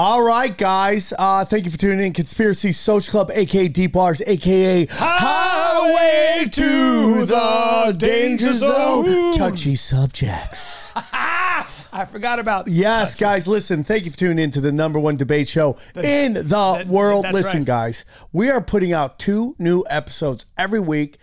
All right, guys. Uh, thank you for tuning in. Conspiracy Social Club, aka Deep Waters, aka Highway to the Danger Zone. Touchy subjects. I forgot about Yes, touches. guys, listen. Thank you for tuning in to the number one debate show in the world. Listen, right. guys, we are putting out two new episodes every week.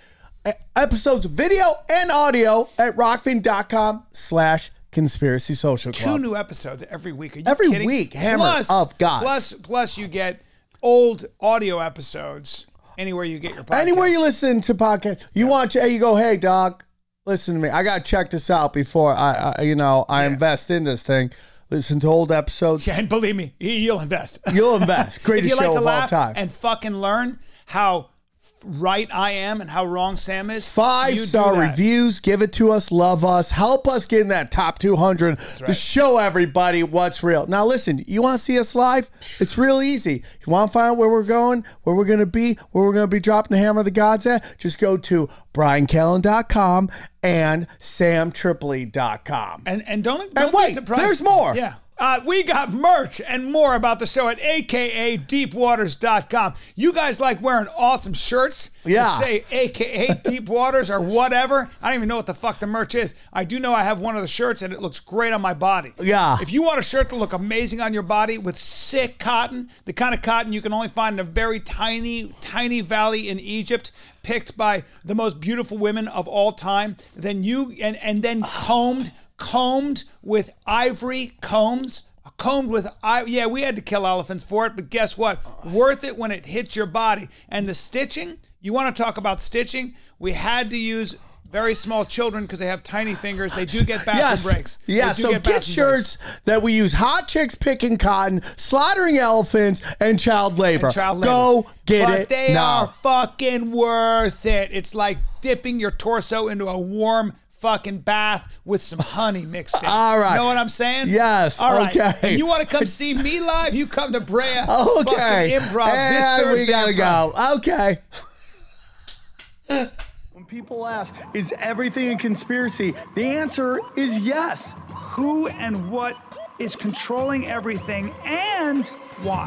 Episodes, video and audio at rokfin.com slash conspiracy social Two new episodes every week. Are you Every kidding? week, hammer plus, of gods. Plus, plus you get old audio episodes anywhere you get your podcast. Anywhere you listen to podcasts, you want, hey, you go, hey, doc, listen to me. I got to check this out before I, I you know, I invest in this thing. Listen to old episodes. Yeah, and believe me, y- you'll invest. You'll invest. if Greatest you like show to of laugh all time. and fucking learn how right I am and how wrong Sam is, Five star reviews. Give it to us. Love us. Help us get in that top 200 to show everybody what's real. Now, listen, you want to see us live? It's real easy. You want to find out where we're going, where we're going to be, where we're going to be dropping the hammer of the gods at? Just go to briancallen.com and samtripoli.com. And and don't, don't wait, be surprised. there's more. Yeah. Uh, we got merch and more about the show at aka.deepwaters.com. You guys like wearing awesome shirts that Yeah. say aka Deep Waters or whatever. I don't even know what the fuck the merch is. I do know I have one of the shirts and it looks great on my body. Yeah. If you want a shirt to look amazing on your body with sick cotton, the kind of cotton you can only find in a very tiny, tiny valley in Egypt, picked by the most beautiful women of all time, then you and and then combed, combed with ivory combs. Combed with I yeah, we had to kill elephants for it, but guess what? Worth it when it hits your body. And the stitching, you want to talk about stitching? We had to use very small children because they have tiny fingers. They do get bathroom Yes. breaks. Yeah, so get, breaks. shirts that we use hot chicks picking cotton, slaughtering elephants, and child labor. and child labor. Go get but it they now. are fucking worth it. It's like dipping your torso into a warm fucking bath with some honey mixed in. All right. Know what I'm saying? Yes, All right. okay. And you want to come see me live? You come to Brea. Okay. Fucking improv this And Thursday. we gotta improv. go. Okay. When people ask, is everything a conspiracy? The answer is yes. who and what is controlling everything and why.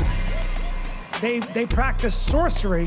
They they practice sorcery.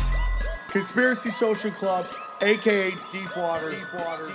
Conspiracy Social Club, aka Deep Waters. Deep Waters.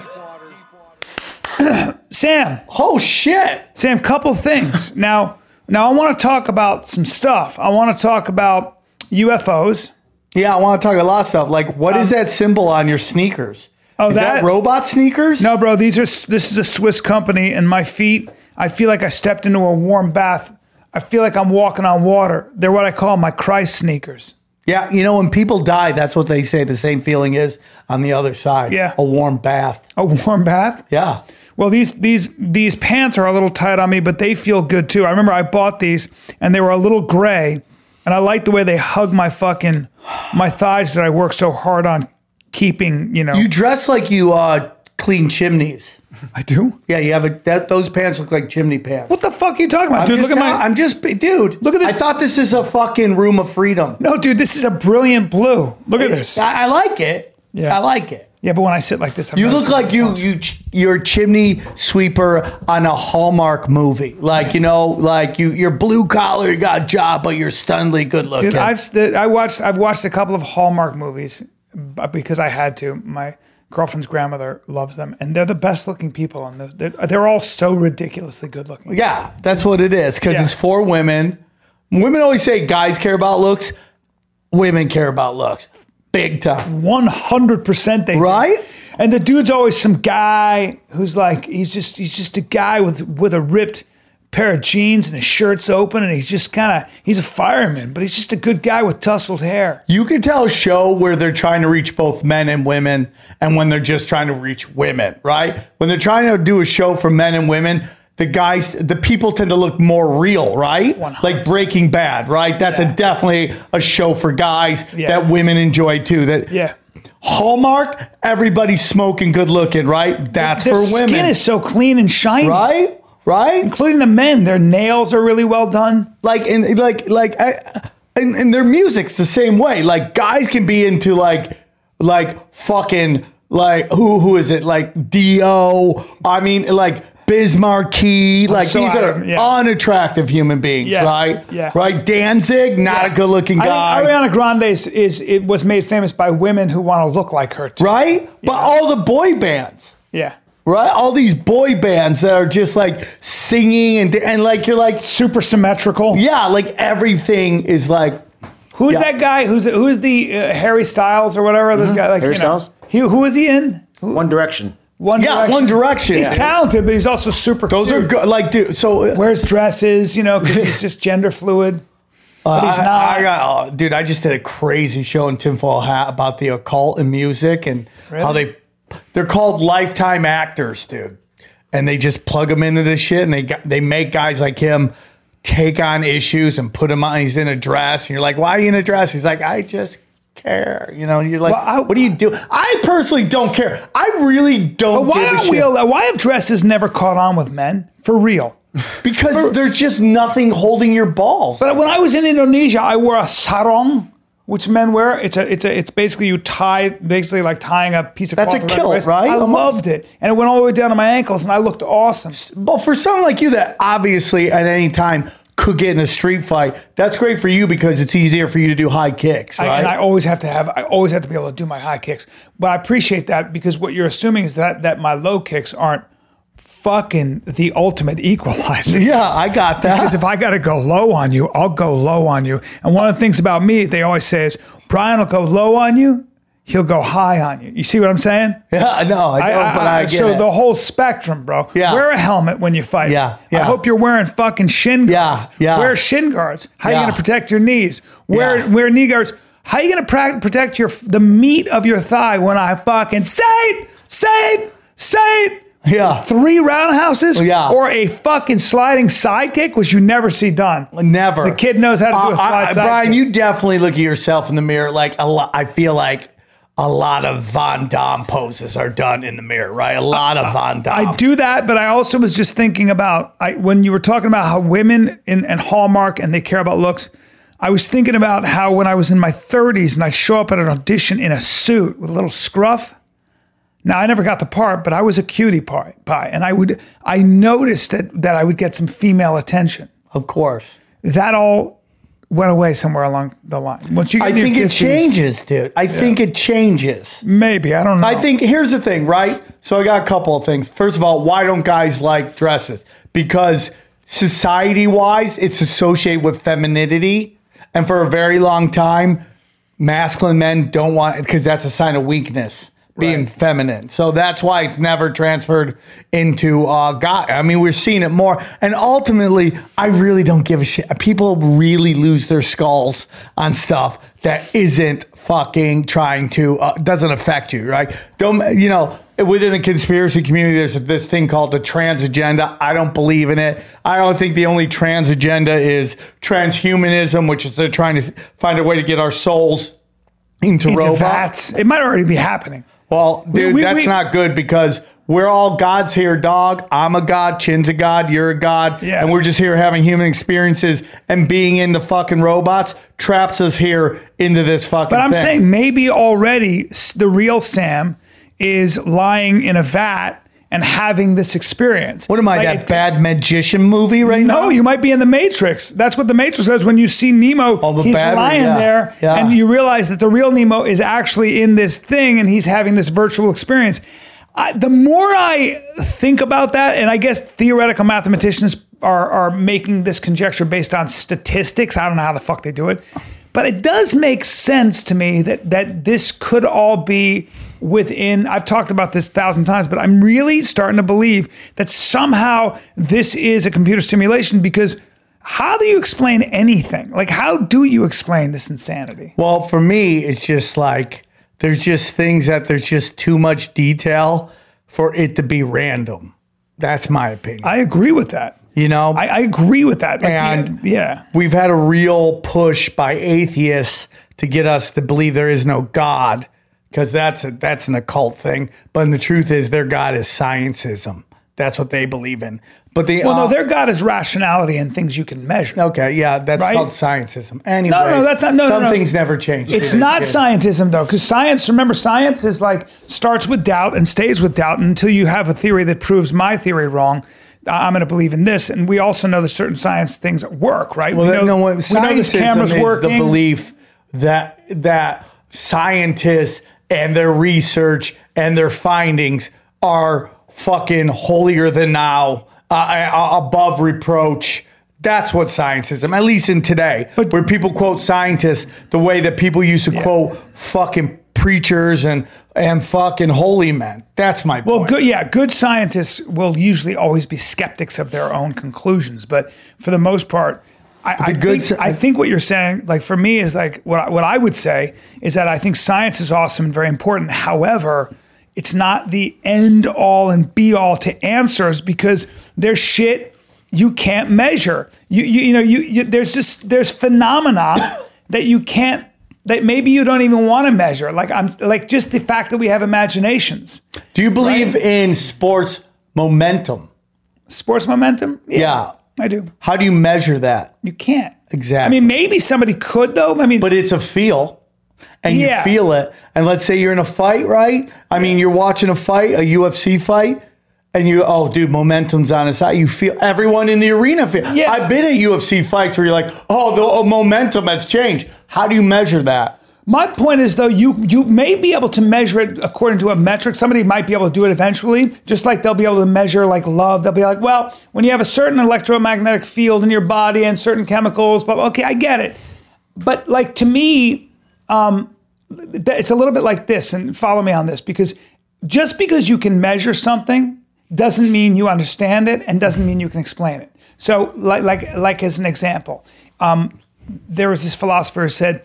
Sam, Oh shit! Sam, couple things. now, now I want to talk about some stuff. I want to talk about UFOs. Yeah, I want to talk a lot of stuff. Like, what is um, that symbol on your sneakers? Oh, is that, that- robot sneakers? No, bro, these are this is a Swiss company, and my feet. I feel like I stepped into a warm bath. I feel like I'm walking on water. They're what I call my Christ sneakers. Yeah, you know, when people die, that's what they say the same feeling is on the other side. Yeah. A warm bath. A warm bath. Yeah. Well, these these these pants are a little tight on me, but they feel good too. I remember I bought these, and they were a little gray, and I like the way they hug my fucking my thighs that I work so hard on keeping. You know, You dress like you uh, clean chimneys. I do. Yeah, you have a that those pants look like chimney pants. What the fuck are you talking about, I'm dude? Look at my. I'm just dude. Look at this- I thought this is a fucking room of freedom. no, dude, this is a brilliant blue. Look at this. I, I like it. Yeah. I like it. Yeah, but when I sit like this, I'm You not look sitting like you you ch- you're a chimney sweeper on a Hallmark movie. Like you know, like you you're blue collar, you got a job, but you're stunningly good looking. Dude, I've st- I watched I've watched a couple of Hallmark movies because I had to. My girlfriend's grandmother loves them, and they're the best looking people on the. They're, they're all so ridiculously good looking. yeah, that's what it is because Yeah. it's for women. Women always say guys care about looks. Women care about looks, big time. One hundred percent, they do. Right? And the dude's always some guy who's like he's just he's just a guy with with a ripped pair of jeans and his shirt's open, and he's just kind of he's a fireman, but he's just a good guy with tousled hair. You can tell a show where they're trying to reach both men and women, and when they're just trying to reach women, right? When they're trying to do a show for men and women, the guys, the people tend to look more real, right? 100%. Like Breaking Bad, right? That's Yeah. a definitely a show for guys Yeah. that women enjoy too. That Yeah. Hallmark, everybody's smoking, good looking, right? That's Their for women. skin is so clean and shiny. right? Right? Including the men. Their nails are really well done. like and like like I, and, and their music's the same way like guys can be into like like fucking like who who is it like dio i mean like Biz Markie, like so these are yeah. unattractive human beings, Yeah, right? yeah. Right. Danzig, not a good-looking I guy, think Ariana Grande is, is it was made famous by women who want to look like her too. right? But all the boy bands, Yeah. Right? All these boy bands that are just like singing and and like you're like, Super symmetrical. yeah, like everything is like Who's Yeah. that guy? Who's who's the uh, Harry Styles or whatever? This mm-hmm. guy, like Harry you know, Styles? He, who is he in? Who- One Direction. One Yeah, Direction. One Direction. He's Yeah. talented, but he's also super. those are good. Like, dude, so uh, Wears dresses, you know, because he's just gender fluid. Uh, but he's not. I got, oh, dude. I just did a crazy show in Tinfoil Hat about the occult and music and how they they're called lifetime actors, dude. And they just plug them into this shit, and they they make guys like him take on issues and put him on. He's in a dress, and you're like, "Why are you in a dress?" He's like, "I just." care you know you're like Well, I- what do you do i personally don't care i really don't why give a aren't shit we? al- Why have dresses never caught on with men for real? because there's just nothing holding your balls But when I was in Indonesia, I wore a sarong, which men wear. It's a, it's a, it's basically you tie, basically like tying a piece of That's cloth a kilt, right? I Almost. loved it, and it went all the way down to my ankles, and I looked awesome. But for someone like you that obviously at any time could get in a street fight, that's great for you because it's easier for you to do high kicks, I- right? and I always have to have, I always have to be able to do my high kicks. But I appreciate that because what you're assuming is that that my low kicks aren't fucking the ultimate equalizer. yeah, I got that. Because if I got to go low on you, I'll go low on you. And one of the things about me, they always say is Brian will go low on you, he'll go high on you. You see what I'm saying? yeah, no, I don't, but I, get so it. the whole spectrum, bro. Yeah. Wear a helmet when you fight. Yeah, I hope you're wearing fucking shin Yeah, guards. yeah. Wear shin guards. How Yeah. you gonna protect your knees? Wear Yeah. wear knee guards. How you gonna pra- protect your the meat of your thigh when I fucking say it, say it, say it? Yeah. Three roundhouses. Yeah. Or a fucking sliding sidekick, which you never see done. Never. The kid knows how to do a Uh, slide I- sidekick. Brian, you definitely look at yourself in the mirror like a lot. I feel like a lot of Van Damme poses are done in the mirror, right? A lot of Van Damme. I do that, but I also was just thinking about I, when you were talking about how women in, and Hallmark and they care about looks. I was thinking about how when I was in my 30s and I show up at an audition in a suit with a little scruff. Now I never got the part, but I was a cutie pie, pie and I would I noticed that that I would get some female attention. Of course. That all went away somewhere along the line. Once you get I think it changes, dude. I think it changes. Maybe I don't know. I think here's the thing, right? So I got a couple of things. First of all, why don't guys like dresses? Because society wise, it's associated with femininity. And for a very long time, masculine men don't want it because that's a sign of weakness. Being Right. feminine, so that's why it's never transferred into uh, guy. I mean, we're seeing it more, and ultimately, I really don't give a shit. People really lose their skulls on stuff that isn't fucking trying to uh, doesn't affect you, right? Don't you know? Within the conspiracy community, there's this thing called the trans agenda. I don't believe in it. I don't think the only trans agenda is transhumanism, which is they're trying to find a way to get our souls into, into robots. vats. It might already be happening. Well, dude, we- that's we- not good because we're all gods here, dog. I'm a god, Chin's a god, you're a god, Yeah. and we're just here having human experiences and being into fucking robots traps us here into this fucking. But I'm thing. saying maybe already the real Sam is lying in a vat and having this experience. what am I, Like, that it- bad magician movie right now? No, you might be in the Matrix. That's what the Matrix does. When you see Nemo, Oh, the he's battery, lying yeah. there, Yeah. and you realize that the real Nemo is actually in this thing, and he's having this virtual experience. I, the more I think about that, and I guess theoretical mathematicians are are making this conjecture based on statistics. I don't know how the fuck they do it, but it does make sense to me that that this could all be within I've talked about this a thousand times, but I'm really starting to believe that somehow this is a computer simulation because how do you explain anything? Like how do you explain this insanity? Well, for me, it's just like there's just things that there's just too much detail for it to be random. That's my opinion. I agree with that. you know, I, I agree with that. Like, And- yeah, we've had a real push by atheists to get us to believe there is no God because that's a, that's an occult thing. But the truth is, their God is scientism. That's what they believe in. But they well, uh, no, their God is rationality and things you can measure. okay, yeah, that's Right? called scientism. Anyway, no, that's not- no, no, some no. things never change. It's not kid? scientism though, because science. Remember, science is like starts with doubt and stays with doubt until you have a theory that proves my theory wrong. I'm going to believe in this, and we also know that certain science things work, right? Well, we know, no, what we know this camera's is working. the belief that that scientists and their research and their findings are fucking holier than now, uh, uh, above reproach. That's what scientism, at least in today, where people quote scientists the way that people used to quote fucking preachers and and fucking holy men. That's my Well, point. good, yeah, good scientists will usually always be skeptics of their own conclusions, but for the most part, I, I, good think, I think what you're saying, like for me, is like what I, what I would say is that I think science is awesome and very important. However, it's not the end all and be all to answers because there's shit you can't measure. You you, you know you, you there's just there's phenomena that you can't that maybe you don't even want to measure. Like I'm like just the fact that we have imaginations. Do you believe in sports momentum? Sports momentum? Yeah. I do. How do you measure that? You can't. Exactly. I mean, maybe somebody could though. I mean, but it's a feel and Yeah. you feel it and let's say you're in a fight right i mean you're watching a fight a ufc fight and you oh dude momentum's on his side you feel everyone in the arena feel Yeah. i've been at ufc fights where you're like oh the oh, momentum has changed how do you measure that my point is though, you you may be able to measure it according to a metric. Somebody might be able to do it eventually, just like they'll be able to measure like love. They'll be like, well, when you have a certain electromagnetic field in your body and certain chemicals, but okay, I get it. But like to me, um, it's a little bit like this, and follow me on this because just because you can measure something doesn't mean you understand it, and doesn't mean you can explain it. So, like like like as an example, um, there was this philosopher who said,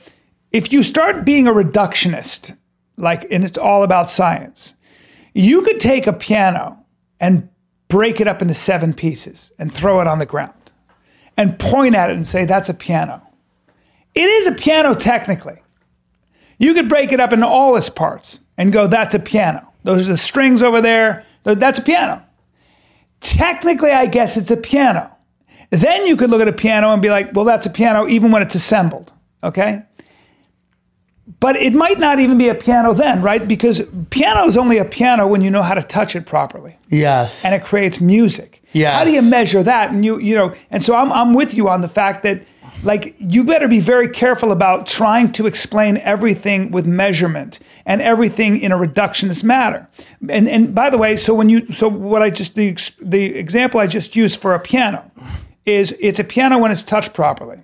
if you start being a reductionist, like, and it's all about science, you could take a piano and break it up into seven pieces and throw it on the ground and point at it and say, that's a piano. It is a piano technically. You could break it up into all its parts and go, that's a piano. Those are the strings over there. That's a piano. Technically, I guess it's a piano. Then you could look at a piano and be like, well, that's a piano even when it's assembled. Okay? But it might not even be a piano then, right? Because piano is only a piano when you know how to touch it properly yes and it creates music. Yes. How do you measure that? And you, you know, and so I'm, I'm with you on the fact that, like, you better be very careful about trying to explain everything with measurement and everything in a reductionist manner. And and by the way, so when you, so what I just the the example I just used for a piano is it's a piano when it's touched properly.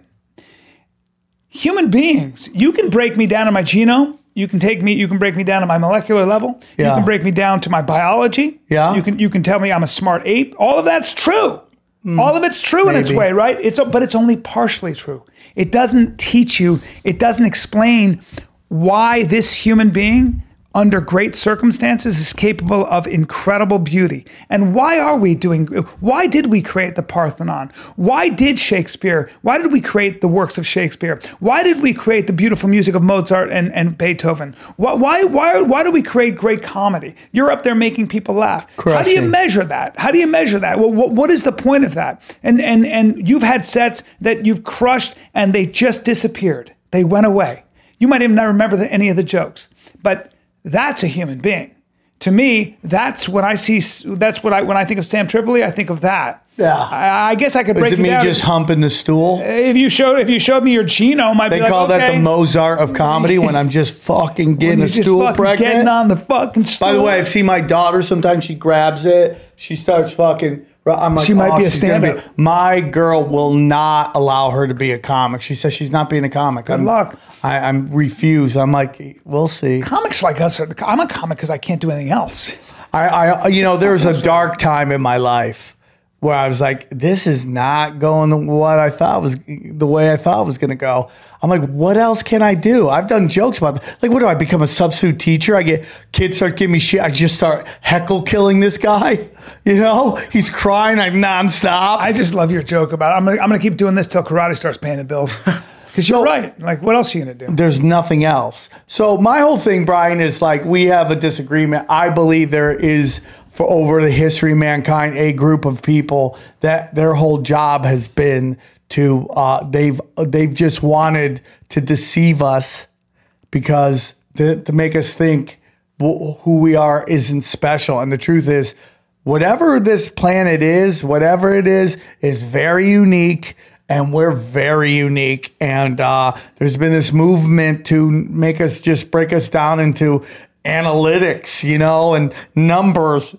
Human beings, you can break me down to my genome. You can take me. You can break me down to my molecular level. You can break me down to my biology. Yeah. You can you can tell me I'm a smart ape. All of that's true. Hmm. All of it's true in its way, right? It's but it's only partially true. It doesn't teach you. It doesn't explain why this human being under great circumstances is capable of incredible beauty. And why are we doing why did we create the Parthenon? Why did Shakespeare? Why did we create the works of Shakespeare? Why did we create the beautiful music of Mozart and, and Beethoven? Why, why why why do we create great comedy? You're up there making people laugh. How do you measure that? How do you measure that? Well, what, what is the point of that? And and and you've had sets that you've crushed and they just disappeared. They went away. You might even not remember the, any of the jokes, but that's a human being. To me, that's when I see. That's what I when I think of Sam Tripoli. I think of that. Yeah. I, I guess I could is break it it me down. just humping the stool if you showed if you showed me your genome, I'd they be like, call okay. that the mozart of comedy when i'm just fucking getting a just stool fucking pregnant getting on the fucking stool. By the way, I've seen my daughter. Sometimes she grabs it. She starts fucking. I'm like, She might oh, be a stand-up. My girl will not allow her to be a comic. She says she's not being a comic. Good I'm, luck. I, I'm refused. I'm like, we'll see. comics like us are. I'm a comic because I can't do anything else. I, I, you know, there was a dark time in my life where I was like, this is not going the, what I thought was the way I thought it was going to go. I'm like, what else can I do? I've done jokes about that. Like, what do I become a substitute teacher? I get kids start giving me shit. I just start heckle killing this guy. You know, he's crying like nonstop. I just love your joke about it. I'm gonna, I'm gonna keep doing this till karate starts paying the bill. Because you're right. Like, what else are you gonna do? there's nothing else. So my whole thing, Brian, is like we have a disagreement. I believe there is for over the history of mankind a group of people that their whole job has been to uh, they've they've just wanted to deceive us because to, to make us think wh- who we are isn't special. And the truth is, whatever this planet is, whatever it is, is very unique. And we're very unique. And uh, there's been this movement to make us just break us down into analytics, you know, and numbers.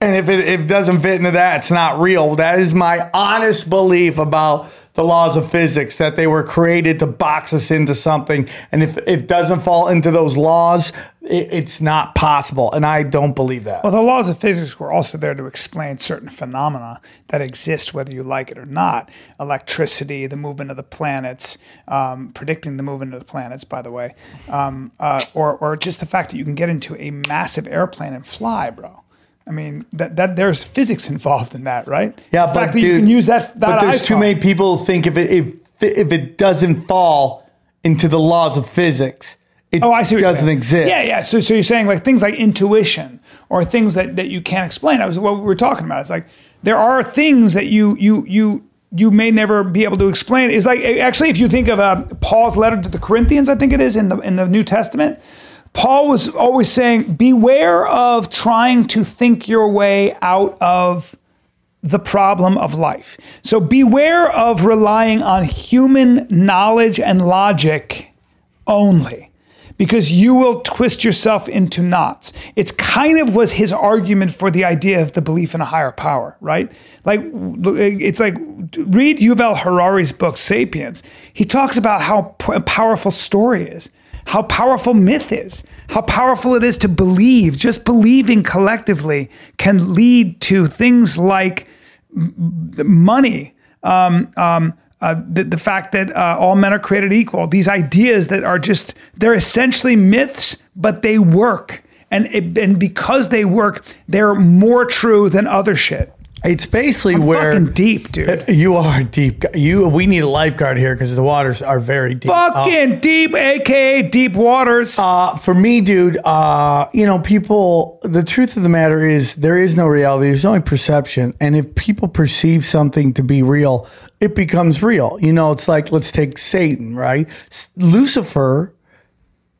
And if it, if it doesn't fit into that, it's not real. That is my honest belief about the laws of physics that they were created to box us into something. And if it doesn't fall into those laws, it, it's not possible. And I don't believe that. Well, the laws of physics were also there to explain certain phenomena that exist, whether you like it or not. Electricity, the movement of the planets, um, predicting the movement of the planets, by the way, um, uh, or or just the fact that you can get into a massive airplane and fly, bro. I mean, that, that there's physics involved in that, right? Yeah, the but fact that you can use that. that but there's too many people think if it if, if it doesn't fall into the laws of physics, it Oh, I see. Doesn't exist. Yeah, yeah. So, so you're saying like things like intuition or things that, that you can't explain. That was what we were talking about. It's like there are things that you you you you may never be able to explain. It's like actually, if you think of uh, Paul's letter to the Corinthians, I think it is in the in the New Testament. Paul was always saying, "Beware of trying to think your way out of." the problem of life. So beware of relying on human knowledge and logic only because you will twist yourself into knots. It's kind of was his argument for the idea of the belief in a higher power, right? Like it's like read Yuval Harari's book Sapiens. He talks about how powerful story is, how powerful myth is, how powerful it is to believe. Just believing collectively can lead to things like money, um, um, uh, the, the fact that uh, all men are created equal, these ideas that are just, they're essentially myths, but they work. And, it, and because they work, they're more true than other shit. It's basically where Fucking deep, dude. you are deep. You we need a lifeguard here because the waters are very deep. Fucking deep, aka deep waters. Uh, for me, dude, uh, you know, people, the truth of the matter is there is no reality. There's only perception. And if people perceive something to be real, it becomes real. You know, it's like, let's take Satan, right? Lucifer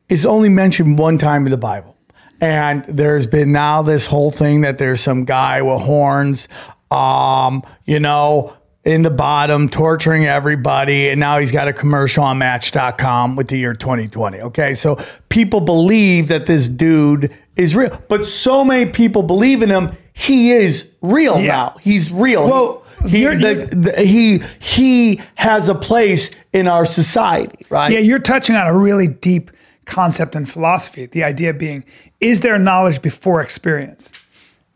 is only mentioned one time in the Bible. And there's been now this whole thing that there's some guy with horns, um, you know, in the bottom torturing everybody. And now he's got a commercial on match.com with the year 2020. Okay. So people believe that this dude is real, but so many people believe in him. He is real now. He's real. Well, he, you're- the- the- he, he has a place in our society, right? Yeah, you're touching on a really deep concept in philosophy. The idea being, is there knowledge before experience?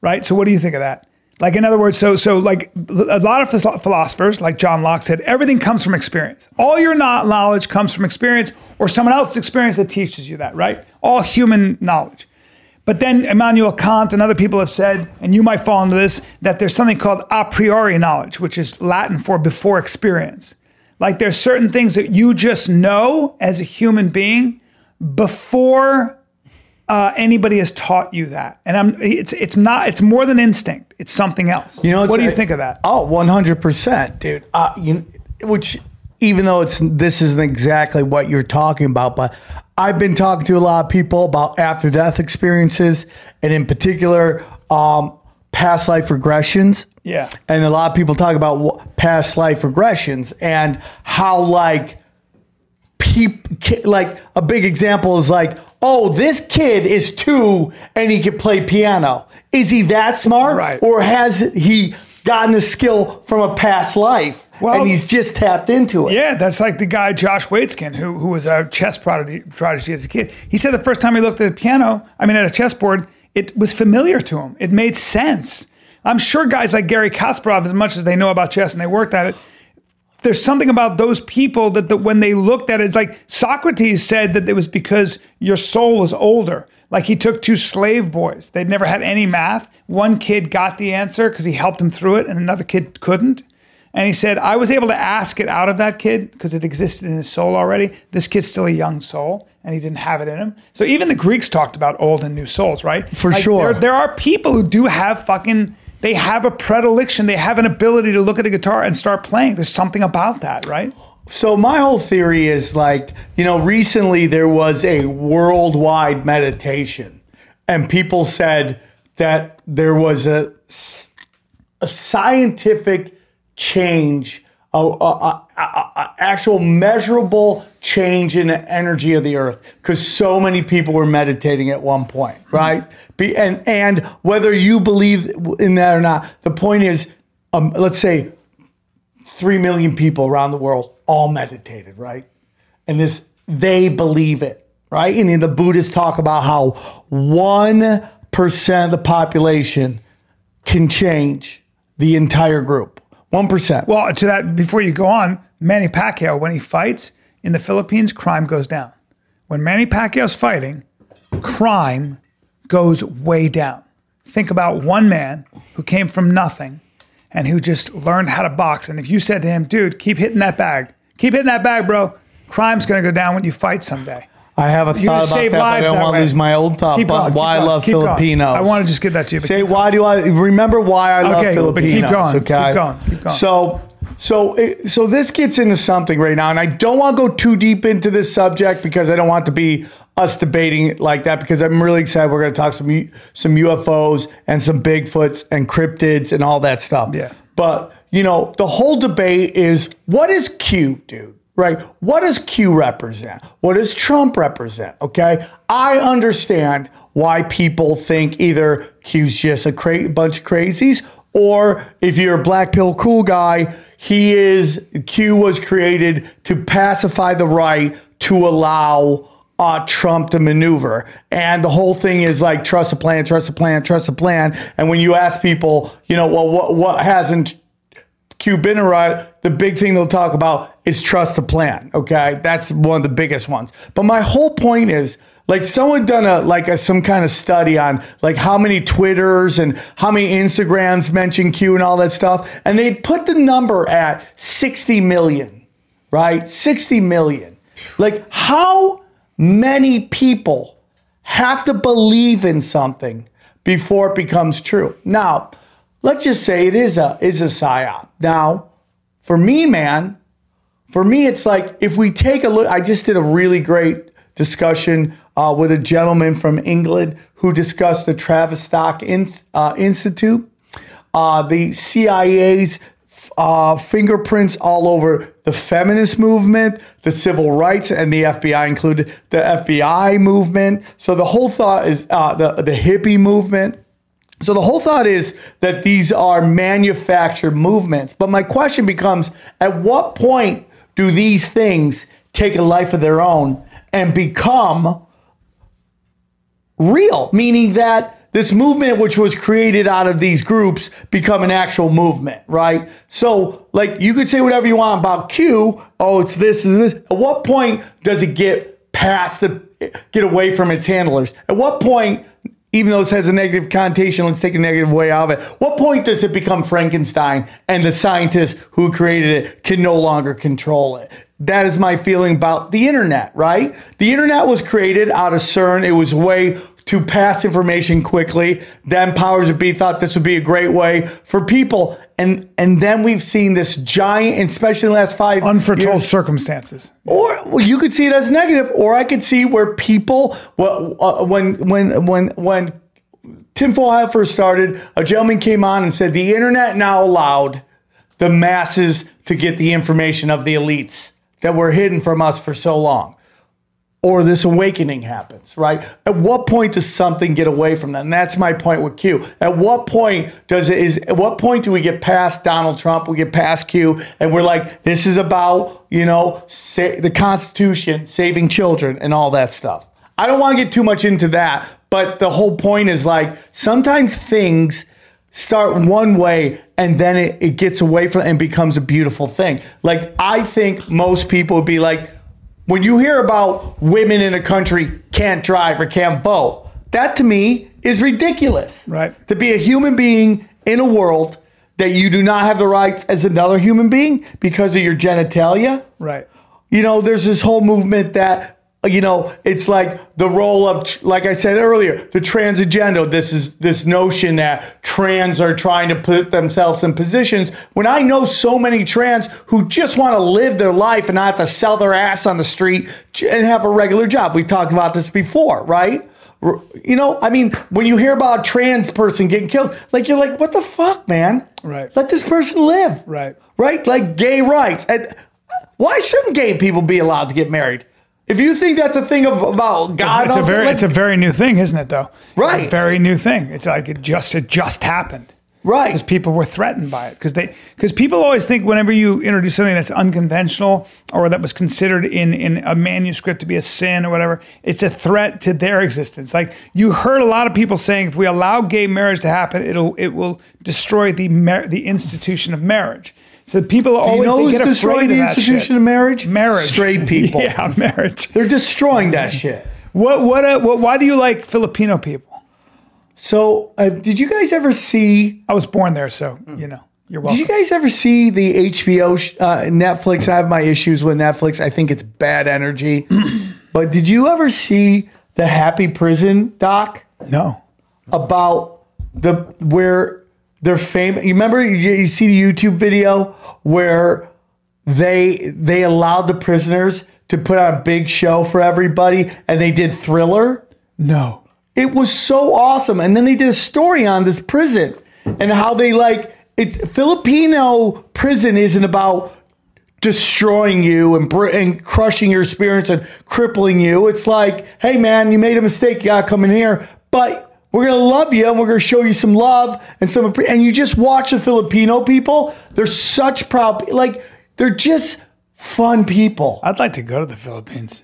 Right. So, what do you think of that? Like, in other words, so so like a lot of philosophers, like John Locke said, everything comes from experience. All your knowledge comes from experience or someone else's experience that teaches you that. Right. All human knowledge. But then Immanuel Kant and other people have said, and you might fall into this, that there's something called a priori knowledge, which is Latin for before experience. Like there's certain things that you just know as a human being before uh, anybody has taught you that. And I'm it's it's not it's more than instinct. It's something else. You know, what do you it's- think of that? Oh, 100%, dude. Uh, you, which, even though it's this isn't exactly what you're talking about, but I've been talking to a lot of people about after death experiences, and in particular, um, past life regressions. Yeah. And a lot of people talk about past life regressions and how, like, peop, ki- like a big example is like, oh, this kid is two and he can play piano. Is he that smart, Right. or has he gotten the skill from a past life Well- and he's just tapped into it? Yeah, that's like the guy Josh Waitzkin, who who was a chess prodigy, prodigy as a kid. He said the first time he looked at a piano, I mean at a chessboard, it was familiar to him. It made sense. I'm sure guys like Gary Kasparov, as much as they know about chess and they worked at it, there's something about those people that, that when they looked at it, it's like Socrates said that it was because your soul was older. Like he took two slave boys. They'd never had any math. One kid got the answer because he helped him through it, and another kid couldn't. And he said, I was able to ask it out of that kid because it existed in his soul already. This kid's still a young soul and he didn't have it in him. So even the Greeks talked about old and new souls, right? For sure. There, there are people who do have fucking, they have a predilection, they have an ability to look at a guitar and start playing. There's something about that, right? So my whole theory is like, you know, recently there was a worldwide meditation, and people said that there was a a scientific change, a, a, a- a- actual measurable change in the energy of the earth, because so many people were meditating at one point, right? Be, and and whether you believe in that or not, the point is, um, let's say 3 million people around the world all meditated, right? And this, they believe it, right? And the Buddhists talk about how 1% of the population can change the entire group. 1%. Well, to that, before you go on, Manny Pacquiao, when he fights in the Philippines, crime goes down. When Manny Pacquiao's fighting, crime goes way down. Think about one man who came from nothing and who just learned how to box. And if you said to him, dude, keep hitting that bag, keep hitting that bag, bro, crime's gonna go down when you fight someday. I have a thought about save that, but I don't that want to way. lose my old thought. Keep But going, keep why I going, love keep going. Filipinos. I want to just get that to you. but Say keep why do I remember why I love Okay, but keep Filipinos? going, keep Okay, going, keep going. So, so, it- so this gets into something right now, and I don't want to go too deep into this subject because I don't want to be us debating it like that. Because I'm really excited. We're going to talk some U- some UFOs and some Bigfoots and cryptids and all that stuff. Yeah. But you know, the whole debate is what is Q, dude? Right? What does Q represent? What does Trump represent? Okay. I understand why people think either Q's just a cra- bunch of crazies, or if you're a black pill cool guy, he is Q was created to pacify the right to allow uh, Trump to maneuver. And the whole thing is like trust the plan, trust the plan, trust the plan. And when you ask people, you know, well, what what hasn't Q been around? The big thing they'll talk about is trust the plan. Okay, that's one of the biggest ones. But my whole point is. Like someone done a like a, some kind of study on like how many Twitters and how many Instagrams mention Q and all that stuff, and they put the number at 60 million, right? 60 million. Like how many people have to believe in something before it becomes true. Now, let's just say it is a is a psyop. Now, for me, man, for me, it's like if we take a look. I just did a really great discussion uh, with a gentleman from England who discussed the Tavistock in, uh, Institute, uh, the CIA's uh, fingerprints all over the feminist movement, the civil rights, and the FBI included the FBI movement. So the whole thought is uh, the the hippie movement. So the whole thought is that these are manufactured movements. But my question becomes at what point do these things take a life of their own and become real? Meaning that this movement, which was created out of these groups, become an actual movement, right? So, like, you could say whatever you want about Q. Oh, it's this and this. At what point does it get past the, get away from its handlers? At what point even though this has a negative connotation, let's take a negative way out of it. What point does it become Frankenstein and the scientists who created it can no longer control it? That is my feeling about the internet, right? The internet was created out of CERN. It was way to pass information quickly. Then powers that be thought this would be a great way for people. And and then we've seen this giant, especially in the last five Unforetold years, circumstances. or well, you could see it as negative, or I could see where people, well, uh, when when when when tinfoil hat first started, a gentleman came on and said the internet now allowed the masses to get the information of the elites that were hidden from us for so long. Or this awakening happens, right? At what point does something get away from that? And that's my point with Q. At what point does it is at what point do we get past Donald Trump? We get past Q, and we're like, this is about you know sa- the Constitution, saving children, and all that stuff. I don't want to get too much into that, but the whole point is like sometimes things start one way and then it, it gets away from and becomes a beautiful thing. Like I think most people would be like, when you hear about women in a country can't drive or can't vote, that to me is ridiculous. Right. To be a human being in a world that you do not have the rights as another human being because of your genitalia. Right. You know, there's this whole movement that you know, it's like the role of, like I said earlier, the trans agenda. This is this notion that trans are trying to put themselves in positions. When I know so many trans who just want to live their life and not have to sell their ass on the street and have a regular job. We talked about this before, right? You know, I mean, when you hear about a trans person getting killed, like you're like, what the fuck, man? Right. Let this person live. Right. Right? Like gay rights. And uh, why shouldn't gay people be allowed to get married? If you think that's a thing of about God, It's a very like- it's a very new thing, isn't it? Though. Right. It's a very new thing. It's like it just it just happened. right. because people were threatened by it because they because people always think whenever you introduce something that's unconventional or that was considered in in a manuscript to be a sin or whatever it's a threat to their existence like you heard a lot of people saying if we allow gay marriage to happen it'll it will destroy the mar- the institution of marriage so people Do you always know they get destroying the institution of marriage? marriage Straight people. yeah marriage They're destroying that shit. what what, uh, what why do you like Filipino people So, uh, did you guys ever see? I was born there so you know you're welcome Did you guys ever see the HBO sh- uh, Netflix? I have my issues with Netflix. I think it's bad energy. but did you ever see the Happy Prison doc? no about the where they're famous. You remember you, you see the YouTube video where they they allowed the prisoners to put on a big show for everybody, and they did Thriller. no It was so awesome, and then they did a story on this prison and how they like it's Filipino prison isn't about destroying you and, br- and crushing your spirits and crippling you. It's like, hey man, you made a mistake. You gotta come in here, but we're gonna love you and we're gonna show you some love and some. And you just watch the Filipino people. They're such proud, like they're just fun people. I'd like to go to the Philippines.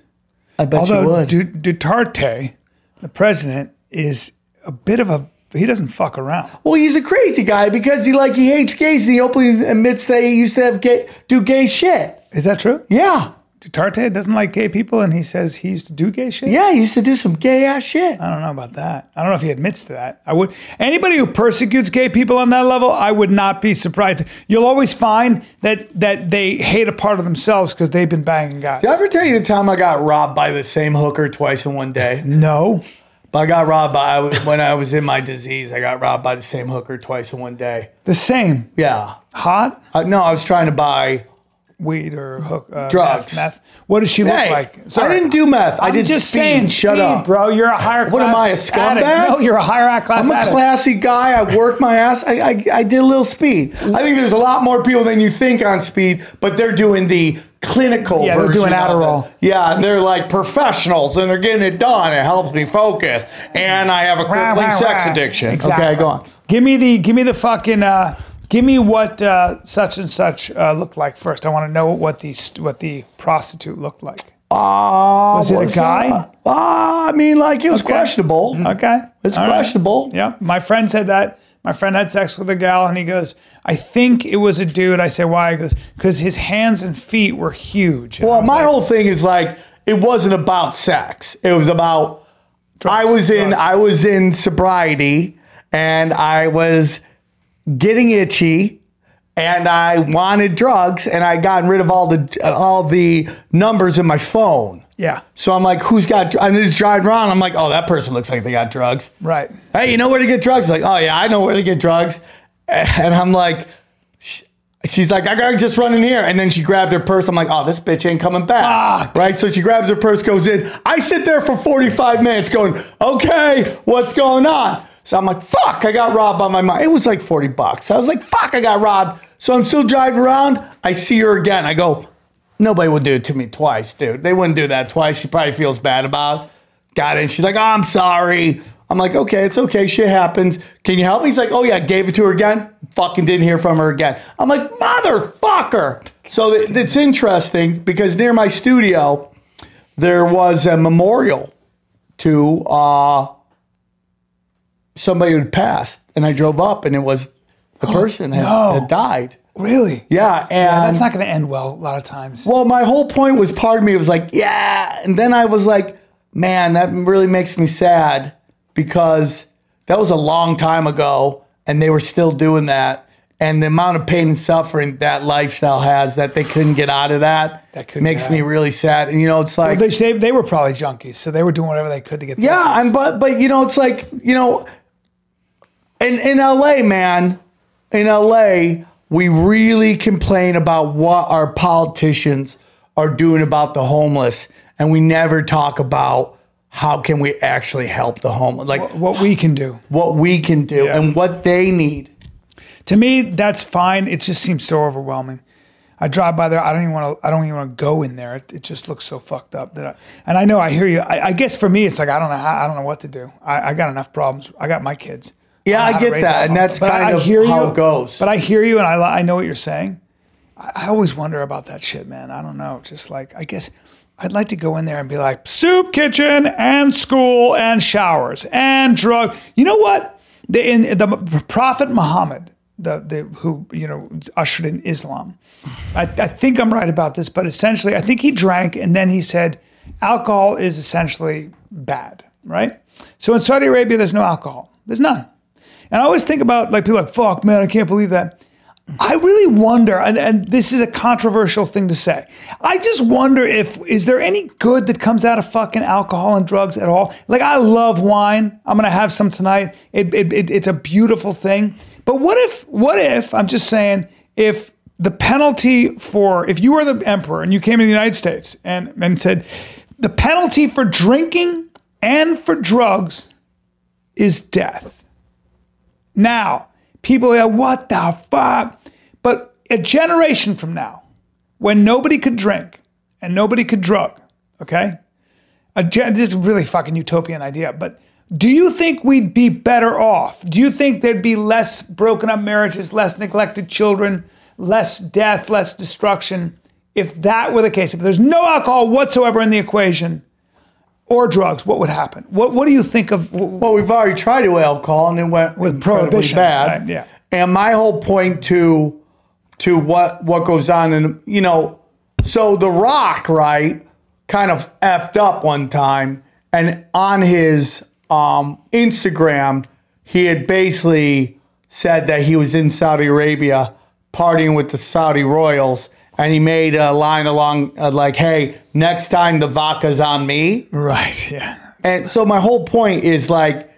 I bet you Although would. Du- Duterte, the president, is a bit of a he doesn't fuck around. Well, he's a crazy guy because he like he hates gays and he openly admits that he used to have gay do gay shit. Is that true? Yeah. Duterte doesn't like gay people, and he says he used to do gay shit. Yeah, he used to do some gay ass shit. I don't know about that. I don't know if he admits to that. I would anybody who persecutes gay people on that level, I would not be surprised. You'll always find that that they hate a part of themselves because they've been banging guys. Did I ever tell you the time I got robbed by the same hooker twice in one day? No. But I got robbed by when I was in my disease. I got robbed by the same hooker twice in one day. The same. Yeah. Hot Uh, no, I was trying to buy. Weed or hook uh, Drugs. Meth, meth. What does she look Hey, like? I didn't do meth. I I'm did just speed. saying. Shut speed, up. bro. You're a higher class. What am I, a addict. scumbag? No, you're a higher class. I'm a addict. classy guy. I work my ass. I, I, I did a little speed. I think there's a lot more people than you think on speed, but they're doing the clinical Yeah, they're doing. Adderall. Yeah, and they're like professionals and they're getting it done. It helps me focus. And I have a crippling sex addiction. Exactly. Okay, go on. Give me the give me the fucking uh, give me what uh, such and such uh, looked like first. I want to know what the what the prostitute looked like. Uh, Was it a guy? Uh, I mean, like, it was Okay. questionable. Okay, It's All right. questionable. Yeah, my friend said that. My friend had sex with a gal, and he goes, "I think it was a dude." I say, "Why?" He goes, "Because his hands and feet were huge." And Well, my like, whole thing is like it wasn't about sex. It was about I was in drugs. I was in sobriety and I was getting itchy and I wanted drugs and I gotten rid of all the all the numbers in my phone. yeah, So I'm like, who's got? I'm just driving around. I'm like, oh, that person looks like they got drugs. right. Hey, you know where to get drugs? Like, oh yeah, I know where to get drugs. And I'm like, she's like, I gotta just run in here. And then she grabbed her purse. I'm like, oh, this bitch ain't coming back. Right? So she grabs her purse, goes in. I sit there for 45 minutes going, okay, what's going on? So I'm like, fuck, I got robbed by my mom. It was like 40 bucks. I was like, fuck, I got robbed. So I'm still driving around. I see her again. I go, nobody would do it to me twice, dude. They wouldn't do that twice. She probably feels bad about it. Got it. She's like, oh, I'm sorry. I'm like, okay, it's okay. Shit happens. Can you help me? He's like, oh, yeah, gave it to her again. Fucking didn't hear from her again. I'm like, motherfucker. So it- it's interesting because near my studio, there was a memorial to uh, somebody had passed, and I drove up, and it was the oh, person had, no. had died. Really? Yeah, and Yeah, that's not going to end well a lot of times. well, my whole point was part of me was like, yeah, and then I was like, man, that really makes me sad because that was a long time ago, and they were still doing that. And the amount of pain and suffering that lifestyle has that they couldn't get out of that, That makes get me really sad. And you know, it's like they, they, they were probably junkies, so they were doing whatever they could to get. Yeah. I'm but but you know it's like you know, in in LA, man, in LA, we really complain about what our politicians are doing about the homeless, and we never talk about how can we actually help the homeless, like what we can do. what we can do Yeah. and what they need. To me, that's fine. It just seems so overwhelming. I drive by there. I don't even want to. I don't even want to go in there. It, it just looks so fucked up. That I, and I know I hear you. I, I guess for me, it's like I don't know. How, I don't know what to do. I, I got enough problems. I got my kids. Yeah, I get that, and that's But kind I of hear how you, it goes. But I hear you, and I I know what you're saying. I, I always wonder about that shit, man. I don't know. Just like I guess I'd like to go in there and be like soup kitchen and school and showers and drug. You know what? The in the Prophet Muhammad, the the who you know ushered in Islam. I, I think I'm right about this, but essentially, I think he drank and then he said, alcohol is essentially bad, right? So in Saudi Arabia, there's no alcohol. There's none. And I always think about like people like, fuck, man, I can't believe that. I really wonder, and, and this is a controversial thing to say. I just wonder if is there any good that comes out of fucking alcohol and drugs at all? Like I love wine. I'm gonna have some tonight. It, it, it, it's a beautiful thing. But what if, what if, I'm just saying, if the penalty for if you were the emperor and you came to the United States and, and said the penalty for drinking and for drugs is death. Now, people are what the fuck? But a generation from now, when nobody could drink and nobody could drug, okay? Gen- this is a really fucking utopian idea, but do you think we'd be better off? Do you think there'd be less broken up marriages, less neglected children, less death, less destruction if that were the case? If there's no alcohol whatsoever in the equation or drugs, what would happen? What What do you think of? Well, we've already tried it with alcohol and it went With prohibition, bad. right, yeah. And my whole point to to what what goes on and you know, so The Rock, right, kind of effed up one time, and on his um, Instagram, he had basically said that he was in Saudi Arabia partying with the Saudi royals. And he made a line along uh, like, "Hey, next time the vodka's on me." Right. Yeah. And so my whole point is like,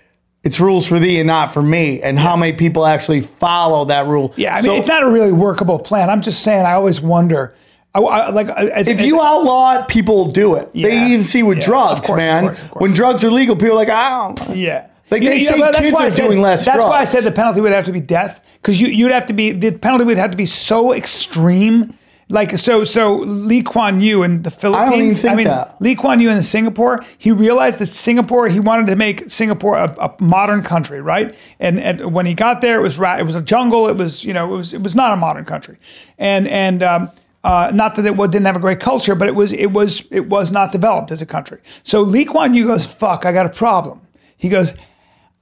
it's rules for thee and not for me, and how many people actually follow that rule. Yeah. I mean, So it's not a really workable plan. I'm just saying. I always wonder. I, I- like as, If as- you outlaw it, people will do it. Yeah. They even see with Yeah, drugs, of course, of man. course, of course. When drugs are legal, people are like, I don't. Yeah. Like, they say but kids are said- doing less That's why I said the penalty would have to be death because you, you'd have to be the penalty would have to be so extreme. Like so, so Lee Kuan Yew in the Philippines. I don't even think mean, that. Lee Kuan Yew in Singapore. He realized that Singapore. He wanted to make Singapore a, a modern country, right? And and when he got there, it was ra- it was a jungle. It was you know it was it was not a modern country, and and. Um, uh, not that it didn't have a great culture, but it was it was it was not developed as a country. So Lee Kuan Yew goes, "Fuck, I got a problem." He goes,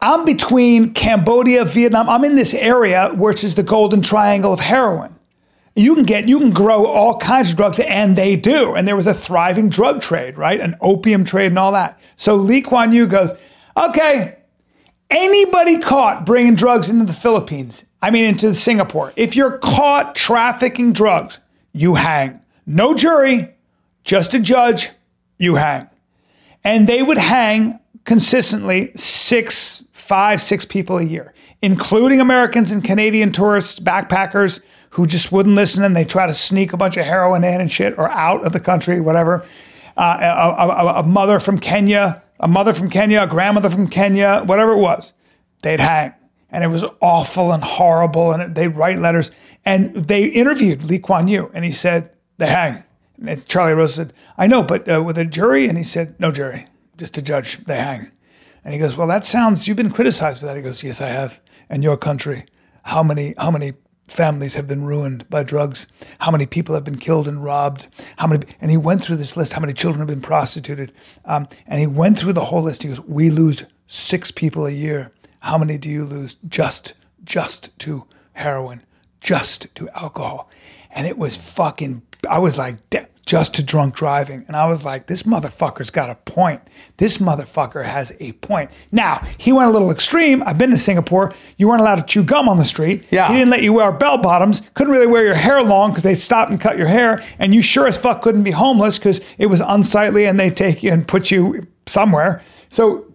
I'm between Cambodia, Vietnam. I'm in this area which is the golden triangle of heroin. You can get, you can grow all kinds of drugs, and they do. And there was a thriving drug trade, right? An opium trade and all that. So Lee Kuan Yew goes, okay, anybody caught bringing drugs into the Philippines, I mean, into Singapore, if you're caught trafficking drugs, you hang. No jury, just a judge, you hang and they would hang consistently six, five, six people a year, including Americans and Canadian tourists, backpackers who just wouldn't listen and they try to sneak a bunch of heroin in and shit or out of the country, whatever. Uh, a, a- a mother from Kenya, a mother from Kenya, a grandmother from Kenya, whatever it was, they'd hang. And it was awful and horrible. And they'd write letters. And they interviewed Lee Kuan Yew, and he said, they hang. And Charlie Rose said, I know, but uh, with a jury? And he said, no jury, just a judge, they hang. And he goes, well, that sounds, you've been criticized for that. He goes, yes, I have. And your country, how many, how many families have been ruined by drugs? How many people have been killed and robbed? How many, and he went through this list, how many children have been prostituted? Um, and he went through the whole list. He goes, we lose six people a year. How many do you lose just just to heroin, just to alcohol? And it was fucking. I was like, "Da- just to drunk driving, and I was like, this motherfucker's got a point. This motherfucker has a point. Now he went a little extreme. I've been to Singapore. You weren't allowed to chew gum on the street. Yeah. He didn't let you wear bell bottoms. Couldn't really wear your hair long because they stopped and cut your hair. And you sure as fuck couldn't be homeless because it was unsightly and they take you and put you somewhere. So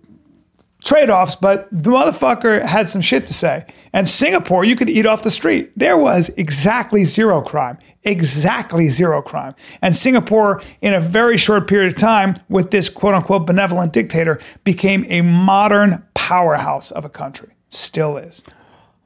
trade offs, but the motherfucker had some shit to say. And Singapore, you could eat off the street. There was exactly zero crime. Exactly zero crime. And Singapore, in a very short period of time, with this quote unquote benevolent dictator, became a modern powerhouse of a country. Still is.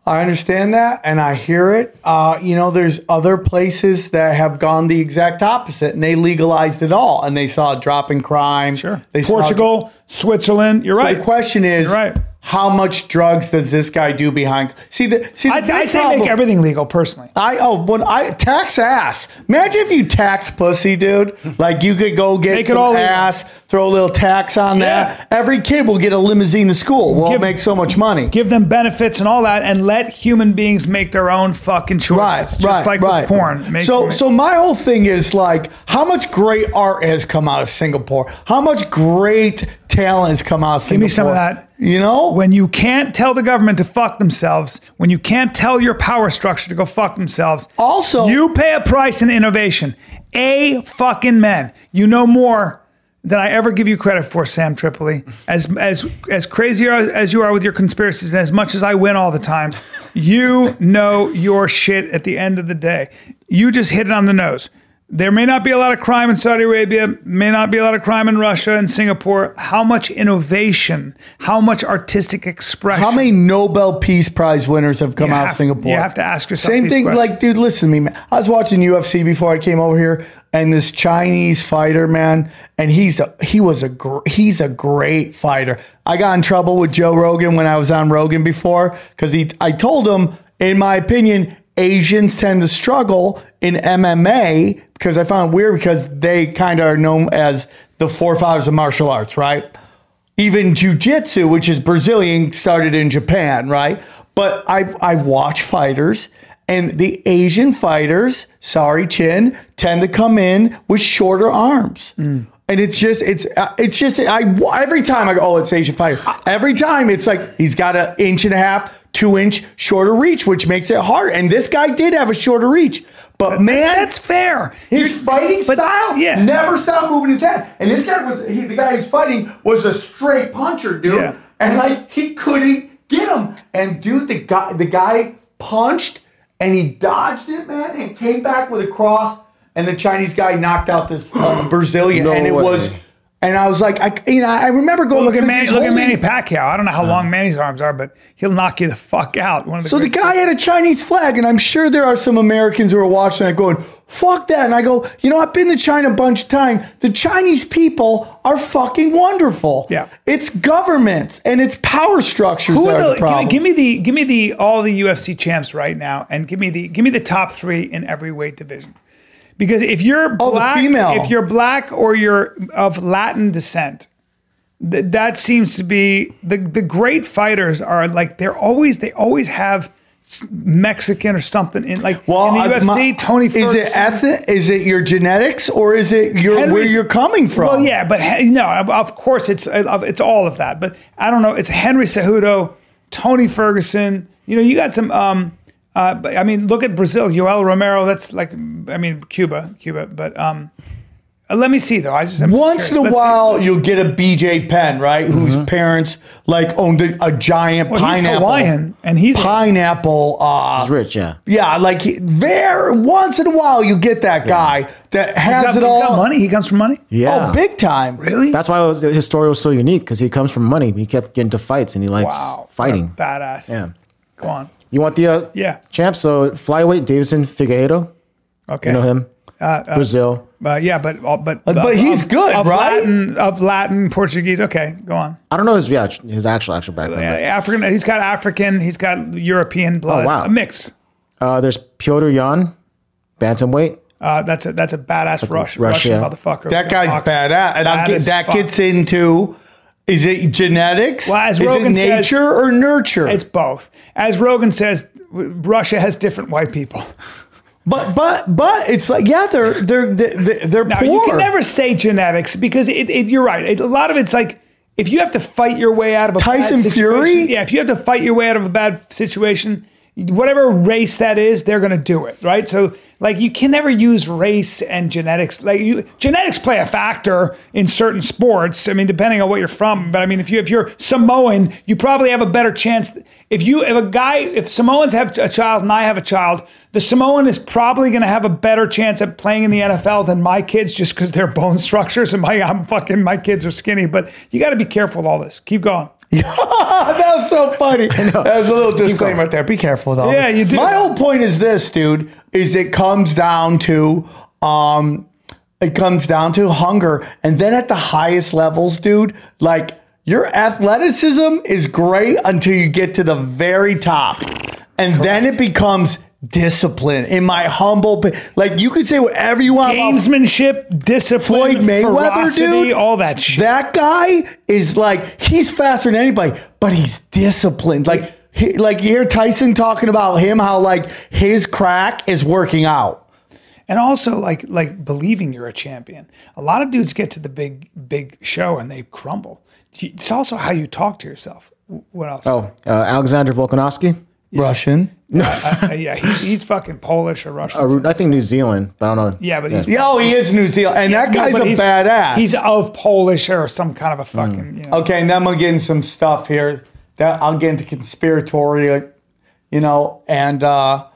I understand that and I hear it. Uh, you know, there's other places that have gone the exact opposite and they legalized it all and they saw a drop in crime. Sure. They saw- Portugal, Switzerland. You're right. The question is, You're right. how much drugs does this guy do behind? See the see the I, I say problem- make everything legal personally. I oh but I tax ass. Imagine if you tax pussy, dude. Like you could go get Make it some all legal. ass, throw a little tax on Yeah. that. Every kid will get a limousine to school. We'll Give- make so much money. Give them benefits and all that, and let human beings make their own fucking choices. Right, just right, like right. with porn. Make- so, make- so my whole thing is like, how much great art has come out of Singapore? How much great talent has come out Singapore? me some of that. You know, when you can't tell the government to fuck themselves, when you can't tell your power structure to go fuck themselves, Also- you pay a price in innovation. A fucking men. You know more than I ever give you credit for, Sam Tripoli. As as as crazy as as you are with your conspiracies, and as much as I win all the time, you know your shit at the end of the day. You just hit it on the nose. There may not be a lot of crime in Saudi Arabia, may not be a lot of crime in Russia and Singapore. How much innovation, how much artistic expression? how many Nobel Peace Prize winners have come You out have- of Singapore? you have to ask yourself Same thing. questions. Like, dude, listen to me, man. I was watching UFC before I came over here, and this Chinese fighter, man, and he's a he was a gr- he's a great fighter. I got in trouble with Joe Rogan when I was on Rogan before because he I told him, in my opinion, Asians tend to struggle in MMA because I found it weird because they kind of are known as the forefathers of martial arts, right? even jujitsu, which is Brazilian, started in Japan, right? But I've, I've watched fighters, and the Asian fighters, sorry, Chin, tend to come in with shorter arms. And it's just, it's, uh, it's just, I every time I go, oh, it's Asian fighter. Every time it's like he's got an inch and a half, two inch shorter reach, which makes it hard. And this guy did have a shorter reach, but man, That's fair. his You're- fighting but- style yeah. never stopped moving his head. And this guy was he, the guy he's fighting was a straight puncher, dude. Yeah. And like he couldn't get him. And dude, the guy the guy punched and he dodged it, man, and came back with a cross. And the Chinese guy knocked out this uh, Brazilian, No and it way. was. And I was like, I, you know, I remember going. Look at Manny, look at Manny Pacquiao. I don't know how long Manny's arms are, but he'll knock you the fuck out. One of the So the guy had a Chinese flag, and I'm sure there are some Americans who are watching that going, fuck that. And I go, you know, I've been to China a bunch of times. The Chinese people are fucking wonderful. Yeah. It's governments and it's power structures Who are the, the give, me, give me the give me the all the UFC champs right now, and give me the give me the top three in every weight division. Because if you're Oh, black, female. if you're black or you're of Latin descent, th- that seems to be the the great fighters are like they're always they always have s- Mexican or something in like in the UFC. my- Tony Is Ferguson. it ethnic? Is it your genetics or is it your where Henry's- you're coming from? Well, yeah, but he- no, of- of course it's uh, it's all of that. But I don't know. It's Henry Cejudo, Tony Ferguson. You know, you got some. Um, uh, but, I mean, look at Brazil. Yoel Romero. That's like, I mean, Cuba, Cuba. But um, uh, let me see though. I just I'm Once in a while, you'll get a BJ Penn, right? Whose parents like owned a, a giant Well, he's pineapple. Hawaiian, and he's pineapple. Uh, He's rich, yeah. Yeah, like he- very once in a while you get that guy that he's has got, it he's all. got money. He comes from money. Yeah. Oh, big time. Really? That's why it was, his story was so unique because he comes from money. He kept getting to fights and he likes wow. fighting. What a badass. Yeah. Go on. You want the uh, Yeah. champs? So flyweight Deiveson Figueiredo. Okay. You know him? Brazil. Uh, yeah, but uh, but but he's good, of right? Latin, of Latin, Portuguese. Okay, go on. I don't know his yeah his actual actual background. Yeah, but, African. He's got African. He's got European blood. Oh, wow. A mix. Uh, there's Petr Yan, bantamweight. Uh, that's a that's a badass Rush, Russia. Russian motherfucker. That guy's badass, and I'll Bad get, that fuck. gets into Is it genetics? Well, as is Rogan it says- nature or nurture? It's both. As Rogan says, Russia has different white people. but but but it's like yeah, they're they're they're, they're Now, poor. you can never say genetics because it, it, you're right. It, a lot of it's like if you have to fight your way out of a Tyson bad Fury? Yeah, if you have to fight your way out of a bad situation, whatever race that is, they're going to do it, right? So, like, you can never use race and genetics. Like, you genetics play a factor in certain sports. I mean, depending on what you're from. But I mean, if you if you're Samoan, you probably have a better chance. If you if a guy if Samoans have a child and I have a child, the Samoan is probably going to have a better chance at playing in the NFL than my kids just because their bone structures and my I'm fucking my kids are skinny. But you got to be careful with all this. Keep going. that was so funny. That's a little disclaimer right there. Be careful though. Yeah, you do. My whole point is this, dude, is it comes down to um it comes down to hunger. And then at the highest levels, dude, like your athleticism is great until you get to the very top. And then it becomes discipline. In my humble like you could say whatever you want about Gamesmanship, discipline, Floyd Mayweather, ferocity, dude, all that shit. That guy is like he's faster than anybody, but he's disciplined. Like he, like you hear Tyson talking about him, how like his crack is working out. and also like like believing you're a champion. A lot of dudes get to the big big show and they crumble. It's also how you talk to yourself. What else? Oh, uh, Alexander Volkanovski. Russian. Uh, yeah, he's he's fucking Polish or Russian. Uh, I think New Zealand, but I don't know. yeah, but he's Yeah, oh, he is New Zealand, and that guy's but a he's- badass. He's of Polish or some kind of a fucking. You know, okay, and then I'm gonna get into some stuff here that I'll get into conspiratorial, you know, and uh,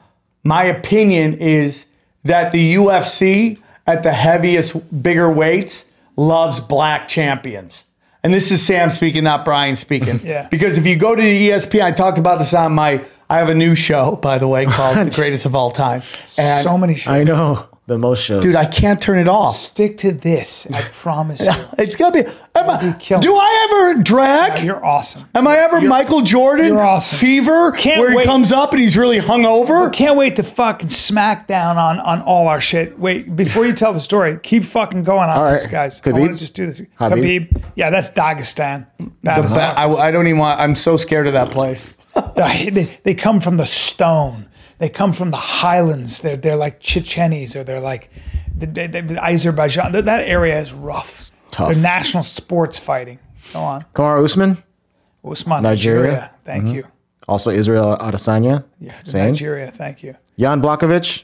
my opinion is that the UFC at the heaviest, bigger weights loves black champions. And this is Sam speaking, not Brian speaking. Yeah. Because if you go to the ESPN, I talked about this on my. I have a new show, by the way, called The Greatest of All Time. And so many shows. I know the most shows. dude, I can't turn it off. Stick to this. I promise you. It's gonna be. Am I, be killed. do I ever drag? You're awesome. Am I ever Michael Jordan? you're awesome. Fever, Can't where he wait. comes up and he's really hungover. Can't wait to fucking smack down on on all our shit. Wait, before you tell the story, keep fucking going on All right. this, guys. I Khabib? want to just do this. Habib? Khabib. Yeah, that's Dagestan. That The is ba- I, I don't even want. I'm so scared of that place. They, they come from the stone. They come from the highlands. They're they're like Chechenis or they're like the, the, the Azerbaijan. That, area is rough. tough. They're national sports fighting. Go on, Kamaru Usman, Usman, Nigeria. Nigeria. Thank mm-hmm. you. also Israel Adesanya. Yeah, Same. Nigeria. Thank you. Jan Blachowicz,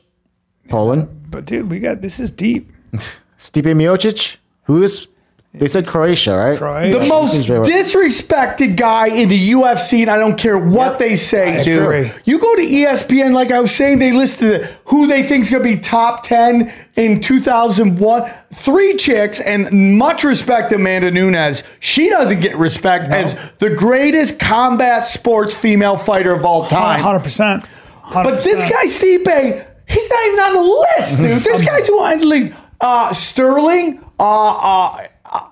Poland. But dude, we got this is deep. Stipe Miocic, who is they said Croatia, right? Croatia. The most disrespected guy in the UFC, and I don't care what they say, I dude. agree. You go to ESPN, like I was saying, they listed who they think is going to be top 10 in 2001. Three chicks, and much respect to Amanda Nunes. She doesn't get respect as the greatest combat sports female fighter of all time. Hundred percent. But this guy Stipe, he's not even on the list, dude. This guy's who I like, uh Sterling, uh, uh,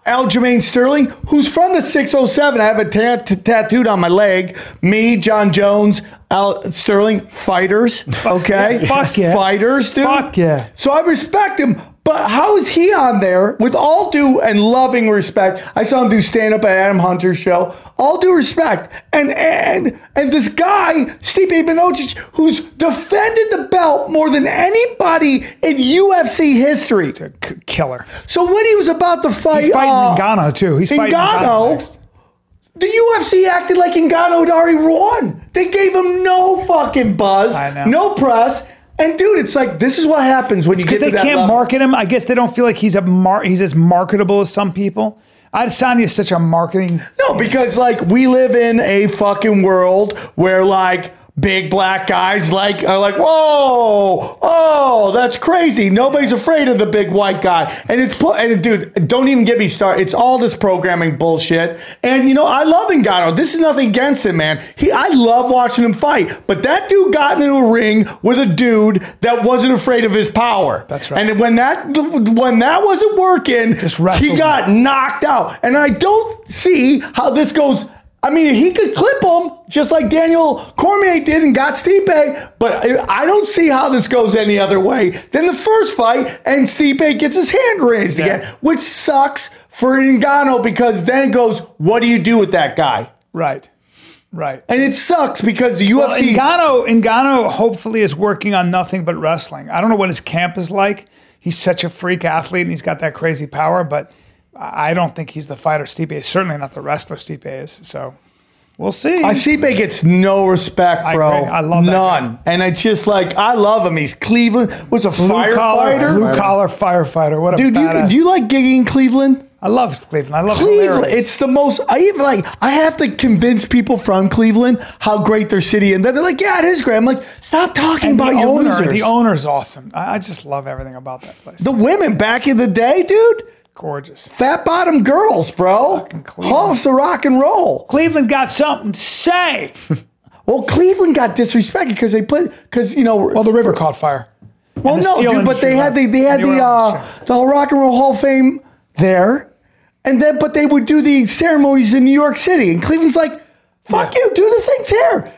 Aljamain Sterling, who's from the 607. I have a tat- tattooed on my leg. Me, Jon Jones, Al- Sterling, fighters. Okay, Fuck yeah. fighters, dude. Fuck yeah. So I respect him, but how is he on there? With all due and loving respect, I saw him do stand up at Adam Hunter's show. All due respect, and and and this guy Steve Miocic, who's defended the belt more than anybody in UFC history. K- killer. So when he was about to fight, He's fighting uh, Ngannou too. He's fighting Ngannou Ngannou, next. the UFC acted like Ngannou had already won. They gave him no fucking buzz, no press. And dude, it's like this is what happens when you get they can't level. market him. I guess they don't feel like he's a mar- he's as marketable as some people. Adesanya is such a marketing. No, because like we live in a fucking world where like big black guys like are like, whoa, oh, that's crazy. Nobody's afraid of the big white guy. And it's put and dude, don't even get me started. It's all this programming bullshit. And you know, I love Ngannou. This is nothing against him, man. He I love watching him fight. But that dude got into a ring with a dude that wasn't afraid of his power. That's right. And when that when that wasn't working, he got knocked out. And I don't see how this goes I mean, he could clip him just like Daniel Cormier did and got Stipe, but I don't see how this goes any other way than the first fight and Stipe gets his hand raised again, which sucks for Ngannou because then it goes, what do you do with that guy? Right. Right. And it sucks because the Well, UFC. Ngannou, Ngannou hopefully is working on nothing but wrestling. I don't know what his camp is like. He's such a freak athlete and he's got that crazy power, but I don't think he's the fighter Stipe is. Certainly not the wrestler Stipe is. So we'll see. I Stipe gets no respect, bro. agree. I love that none. And it's just like I love him. He's Cleveland was a blue collar, firefighter. blue collar firefighter. What a Dude, you, do you like gigging in Cleveland? I love Cleveland. I love Cleveland, hilarious. it's the most. I even like. I have to convince people from Cleveland how great their city, and they're like, "Yeah, it is great." I'm like, "Stop talking And about your owner, losers." the owner's awesome. I, I just love everything about that place. The women back in the day, dude, Gorgeous. fat bottom girls, bro, hogs the rock and roll. Cleveland got something to say. Well, Cleveland got disrespected because they put because you know. Well, the river caught fire. Well, no, dude, but they had the, they had the uh, the Rock and Roll Hall of Fame there, and then but they would do the ceremonies in New York City, and Cleveland's like, "Fuck you, do the things here."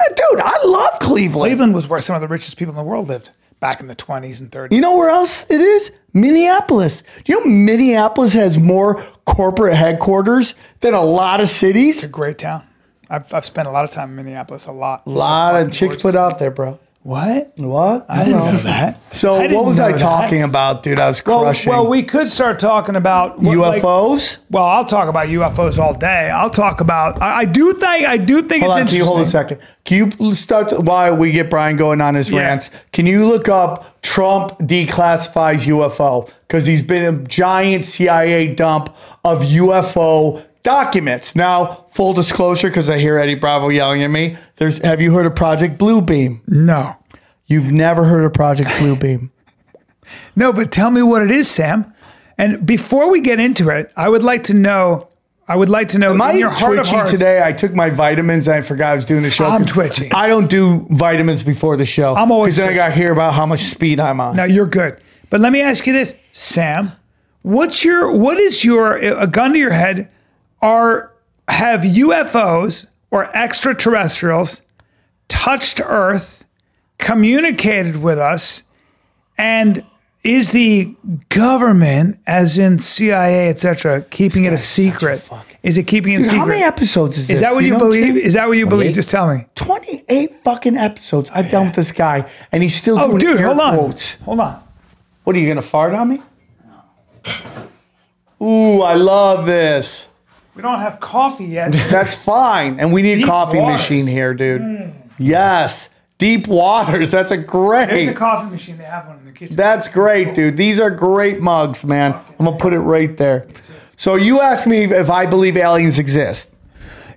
Uh, Dude, I love Cleveland. Cleveland was where some of the richest people in the world lived back in the 20s and 30s. You know where else it is? Minneapolis. Do you know Minneapolis has more corporate headquarters than a lot of cities? It's a Great town. I've, I've spent a lot of time in Minneapolis. A lot. A lot of chicks put out there, bro. What? What? I didn't know that. So what was I know that. talking about, dude? I was Well, crushing well, we could start talking about what, like- UFOs. well, I'll talk about UFOs all day. I'll talk about. I, I do think. I do think Hold it's on, can you hold a second? Can you start to- while we get Brian going on his Yeah. rants? Can you look up Trump declassifies UFO because he's been a giant CIA dump of UFO documents. Now, full disclosure, because I hear Eddie Bravo yelling at me. There's have you heard of Project Bluebeam? No, You've never heard of Project Bluebeam. no, but tell me what it is, Sam. And before we get into it, I would like to know. I would like to know Am I your heart twitchy hearts. today? I took my vitamins and I forgot I was doing the show. I'm twitchy. I don't do vitamins before the show. I'm always 'Cause then I got to hear about how much speed I'm on. Now you're good, but let me ask you this, Sam. What's your what is your a gun to your head? Are have UFOs or extraterrestrials touched Earth, communicated with us, and is the government, as in CIA, etc., keeping it a secret? Is it keeping it a Dude, secret? how many episodes is this? is that what Do you, know, believe? Is that what you believe? Just tell me. 28 fucking episodes I've done with this guy, and he's still Oh, doing dude, hold on. quotes. Hold on. What are you gonna fart on me? Ooh, I love this. We don't have coffee yet. That's fine, and we need a coffee waters. machine here, dude. Hmm. Yes, deep waters. That's a There's great. a coffee machine. They have one in the kitchen. That's great, dude. These are great mugs, man. I'm gonna put it right there. So you asked me if I believe aliens exist.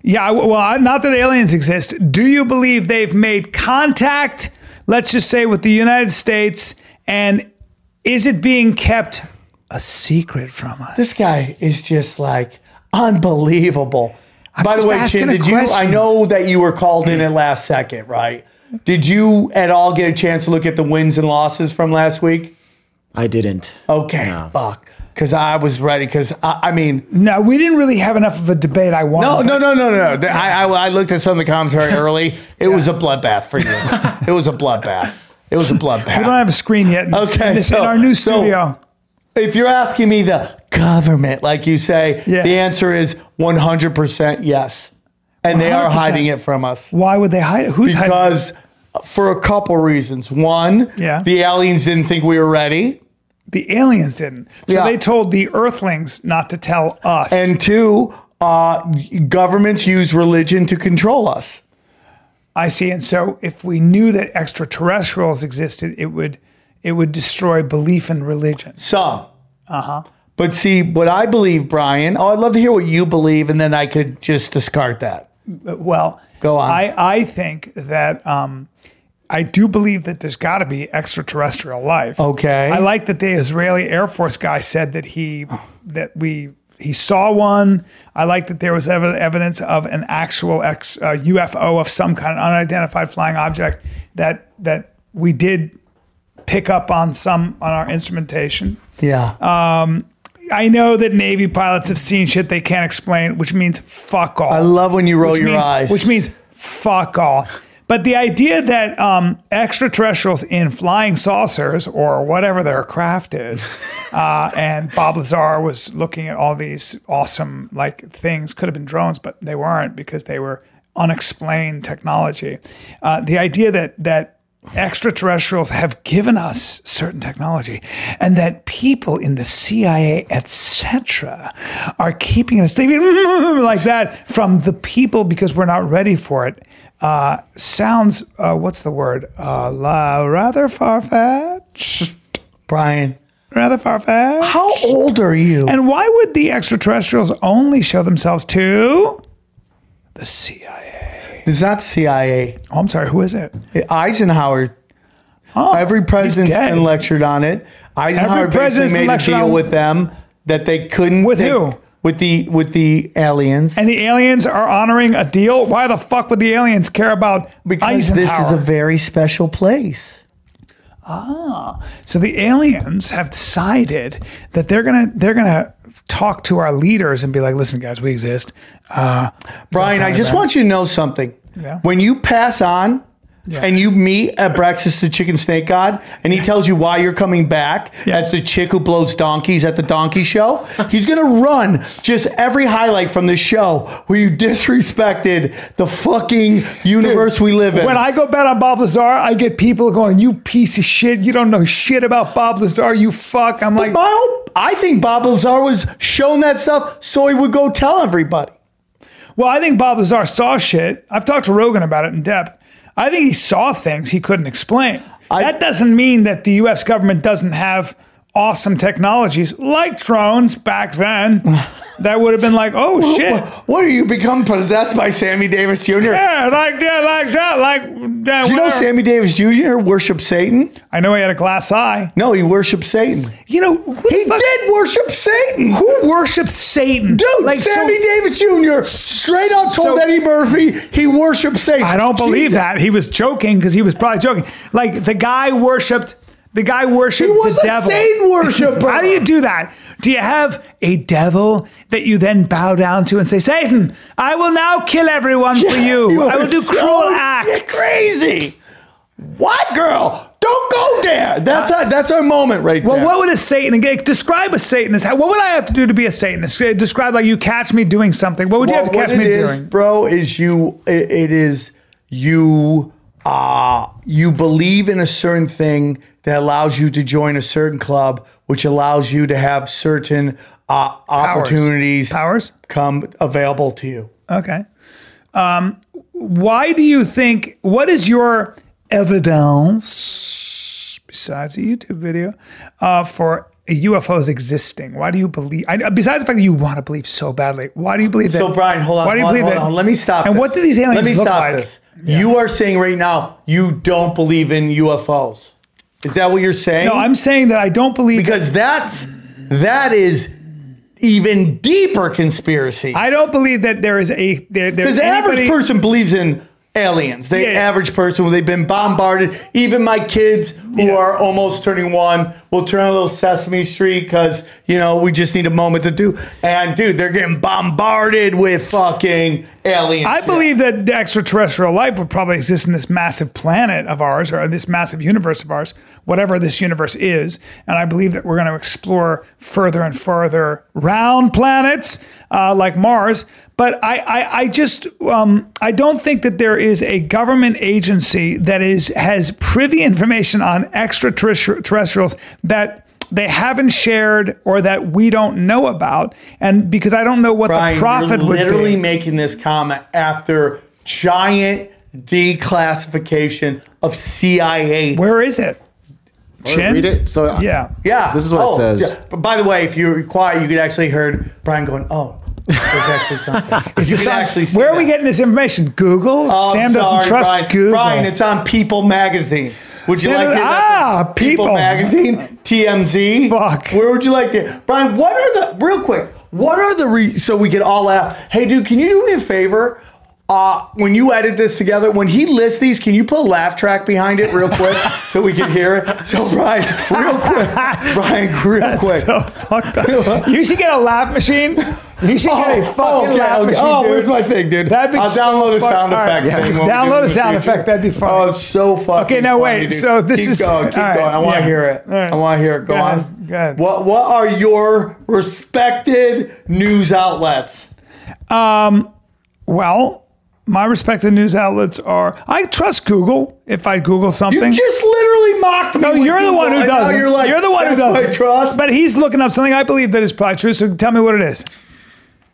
Yeah, well, not that aliens exist. Do you believe they've made contact, let's just say, with the United States? And is it being kept a secret from us? This guy is just like unbelievable. By the way, Chin, a did you? I know that you were called in at last second, right? Did you at all get a chance to look at the wins and losses from last week? I didn't. Okay, No. fuck. Because I was ready. Because I, I mean, No, we didn't really have enough of a debate. I wanted. no, no, no, no, no. no. I, I, I looked at some of the commentary early. It was a bloodbath for you. it was a bloodbath. It was a bloodbath. We don't have a screen yet. In, Okay, in, this, so- in our new so- studio. if you're asking me the government, like you say, Yeah. the answer is 100% yes. And they are 100%. hiding it from us. Why would they hide it? Who's hiding? Because for a couple reasons. One, Yeah. the aliens didn't think we were ready. The aliens didn't. So Yeah. they told the Earthlings not to tell us. And two, uh, governments use religion to control us. I see. And so if we knew that extraterrestrials existed, it would it would destroy belief in religion. Some. Uh huh. But see, what I believe, Brian, oh, I'd love to hear what you believe, and then I could just discard that. Well, Go on. I, I think that um, I do believe that there's got to be extraterrestrial life. Okay. I like that the Israeli Air Force guy said that he that we he saw one. I like that there was ev- evidence of an actual ex, uh, UFO of some kind, of unidentified flying object that that we did pick up on some on our instrumentation. Yeah. I know that Navy pilots have seen shit they can't explain, which means fuck all. I love when you roll your means, eyes. Which means fuck all. But the idea that um, extraterrestrials in flying saucers or whatever their craft is, uh, and Bob Lazar was looking at all these awesome like things, could have been drones, but they weren't because they were unexplained technology. Uh, the idea that that extraterrestrials have given us certain technology and that people in the CIA etc are keeping us like that from the people because we're not ready for it. Uh, sounds uh, what's the word? Uh, la, rather far-fetched. Brian, rather far-fetched. How old are you? and why would the extraterrestrials only show themselves to the CIA it's not CIA. oh I'm sorry who is it Eisenhower. Every president's dead. been lectured on it. Eisenhower Every president's basically been made a lectured deal on- with them that they couldn't. With they- who? With the with the aliens. And the aliens are honoring a deal. Why the fuck would the aliens care about because this is a very special place. Ah. So the aliens have decided that they're gonna they're gonna talk to our leaders and be like, "Listen, guys, we exist." Uh, Brian, I just want you to know something. Yeah. When you pass on and you meet at breakfast the chicken snake god and he tells you why you're coming back Yeah. as the chick who blows donkeys at the donkey show, he's going to run just every highlight from this show where you disrespected the fucking universe we live in. when I go bet on Bob Lazar, I get people going, "You piece of shit! You don't know shit about Bob Lazar. You fuck!" I'm like, My whole- I think Bob Lazar was shown that stuff so he would go tell everybody. Well, I think Bob Lazar saw shit. I've talked to Rogan about it in depth. I think he saw things he couldn't explain. I- that doesn't mean that the US government doesn't have awesome technologies like drones back then that would have been like, oh shit. What are you become possessed by Sammy Davis Jr.? Yeah, like that, like that, like that. Do you know Sammy Davis Jr. worshipped Satan? I know he had a glass eye. No, he worshipped Satan. You know, He fuck- did worship Satan. Who worships Satan? Dude, like so- Sammy Davis Jr. straight up told so- Eddie Murphy he worshipped Satan. I don't believe Jesus. that. He was joking because he was probably joking. Like the guy worshipped the guy worshipped He was the a devil. Satan worshiper. How do you do that? Do you have a devil that you then bow down to and say, Satan, I will now kill everyone for you. I will do so- cruel You're acts. crazy. What girl? Don't go there. That's our, that's our moment right Well, there. Well, what would a Satanist describe a Satanist? What would I have to do to be a Satanist? Uh, Describe like you catch me doing something. What would you have to catch me it is, doing? bro, is you. It, it is you. Uh, you believe in a certain thing that allows you to join a certain club, which allows you to have certain uh, opportunities Powers? come available to you. Okay. Um, why do you think? What is your evidence besides a YouTube video uh, for UFOs existing? Why do you believe? I, besides the fact that you want to believe so badly, why do you believe that? So, Brian, hold on. Why do you on, believe hold that? on. Let me stop. And this. what do these aliens Let me look stop like? this. You are saying right now you don't believe in UFOs. Is that what you're saying? No, I'm saying that I don't believe. because that's that is even deeper conspiracy. I don't believe that there is a there. Because the average person believes in aliens. The Yeah. average person, they've been bombarded. Even my kids who Yeah. are almost turning one will turn a little Sesame Street because, you know, we just need a moment to do. And dude, they're getting bombarded with fucking aliens. I believe that the extraterrestrial life would probably exist in this massive planet of ours or this massive universe of ours, whatever this universe is. And I believe that we're going to explore further and further round planets uh, like Mars. But I, I, I just, um, I don't think that there is a government agency that is has privy information on extraterrestrials that they haven't shared or that we don't know about. And because I don't know what Brian, the profit you're would be. literally making this comment after giant declassification of CIA. Where is it? Chin? Read it. So uh, Yeah. Yeah. This is what it Oh, says. yeah. But by the way, if you're quiet, you could actually heard Brian going, "Oh, there's actually something." Is You this on- actually see where are we getting this information? Google? Oh, Sam I'm doesn't trust Brian. Google. Brian, it's on People Magazine. Would you like to Ah, People. People. Magazine, TMZ. Fuck. Where would you like to, Brian? What are the real quick? What are the re, so we can all laugh? Hey, dude, can you do me a favor? Uh, when you edit this together, when he lists these, can you put a laugh track behind it real quick so we can hear it? So Brian, real quick, Brian, real quick. So fucked up. You should get a laugh machine. You should get a fucking laugh machine. Oh, where's my thing, dude? That'd be I'll so download a sound right, effect yeah, thing. when we download a this in the sound effect, that'd be funny. Oh, it's so fucking. Okay, now wait, dude. so this keep is- going, keep right, going. I want to yeah. hear it. Right. I want to hear it. Go, Go on. ahead, go ahead. What What are your respected news outlets? Um, Well, my respected news outlets are. I trust Google. If I Google something, you just literally mocked me. No, you're the one who doesn't. You're, like, the one who doesn't. trust. But he's looking up something I believe that is probably true. So tell me what it is.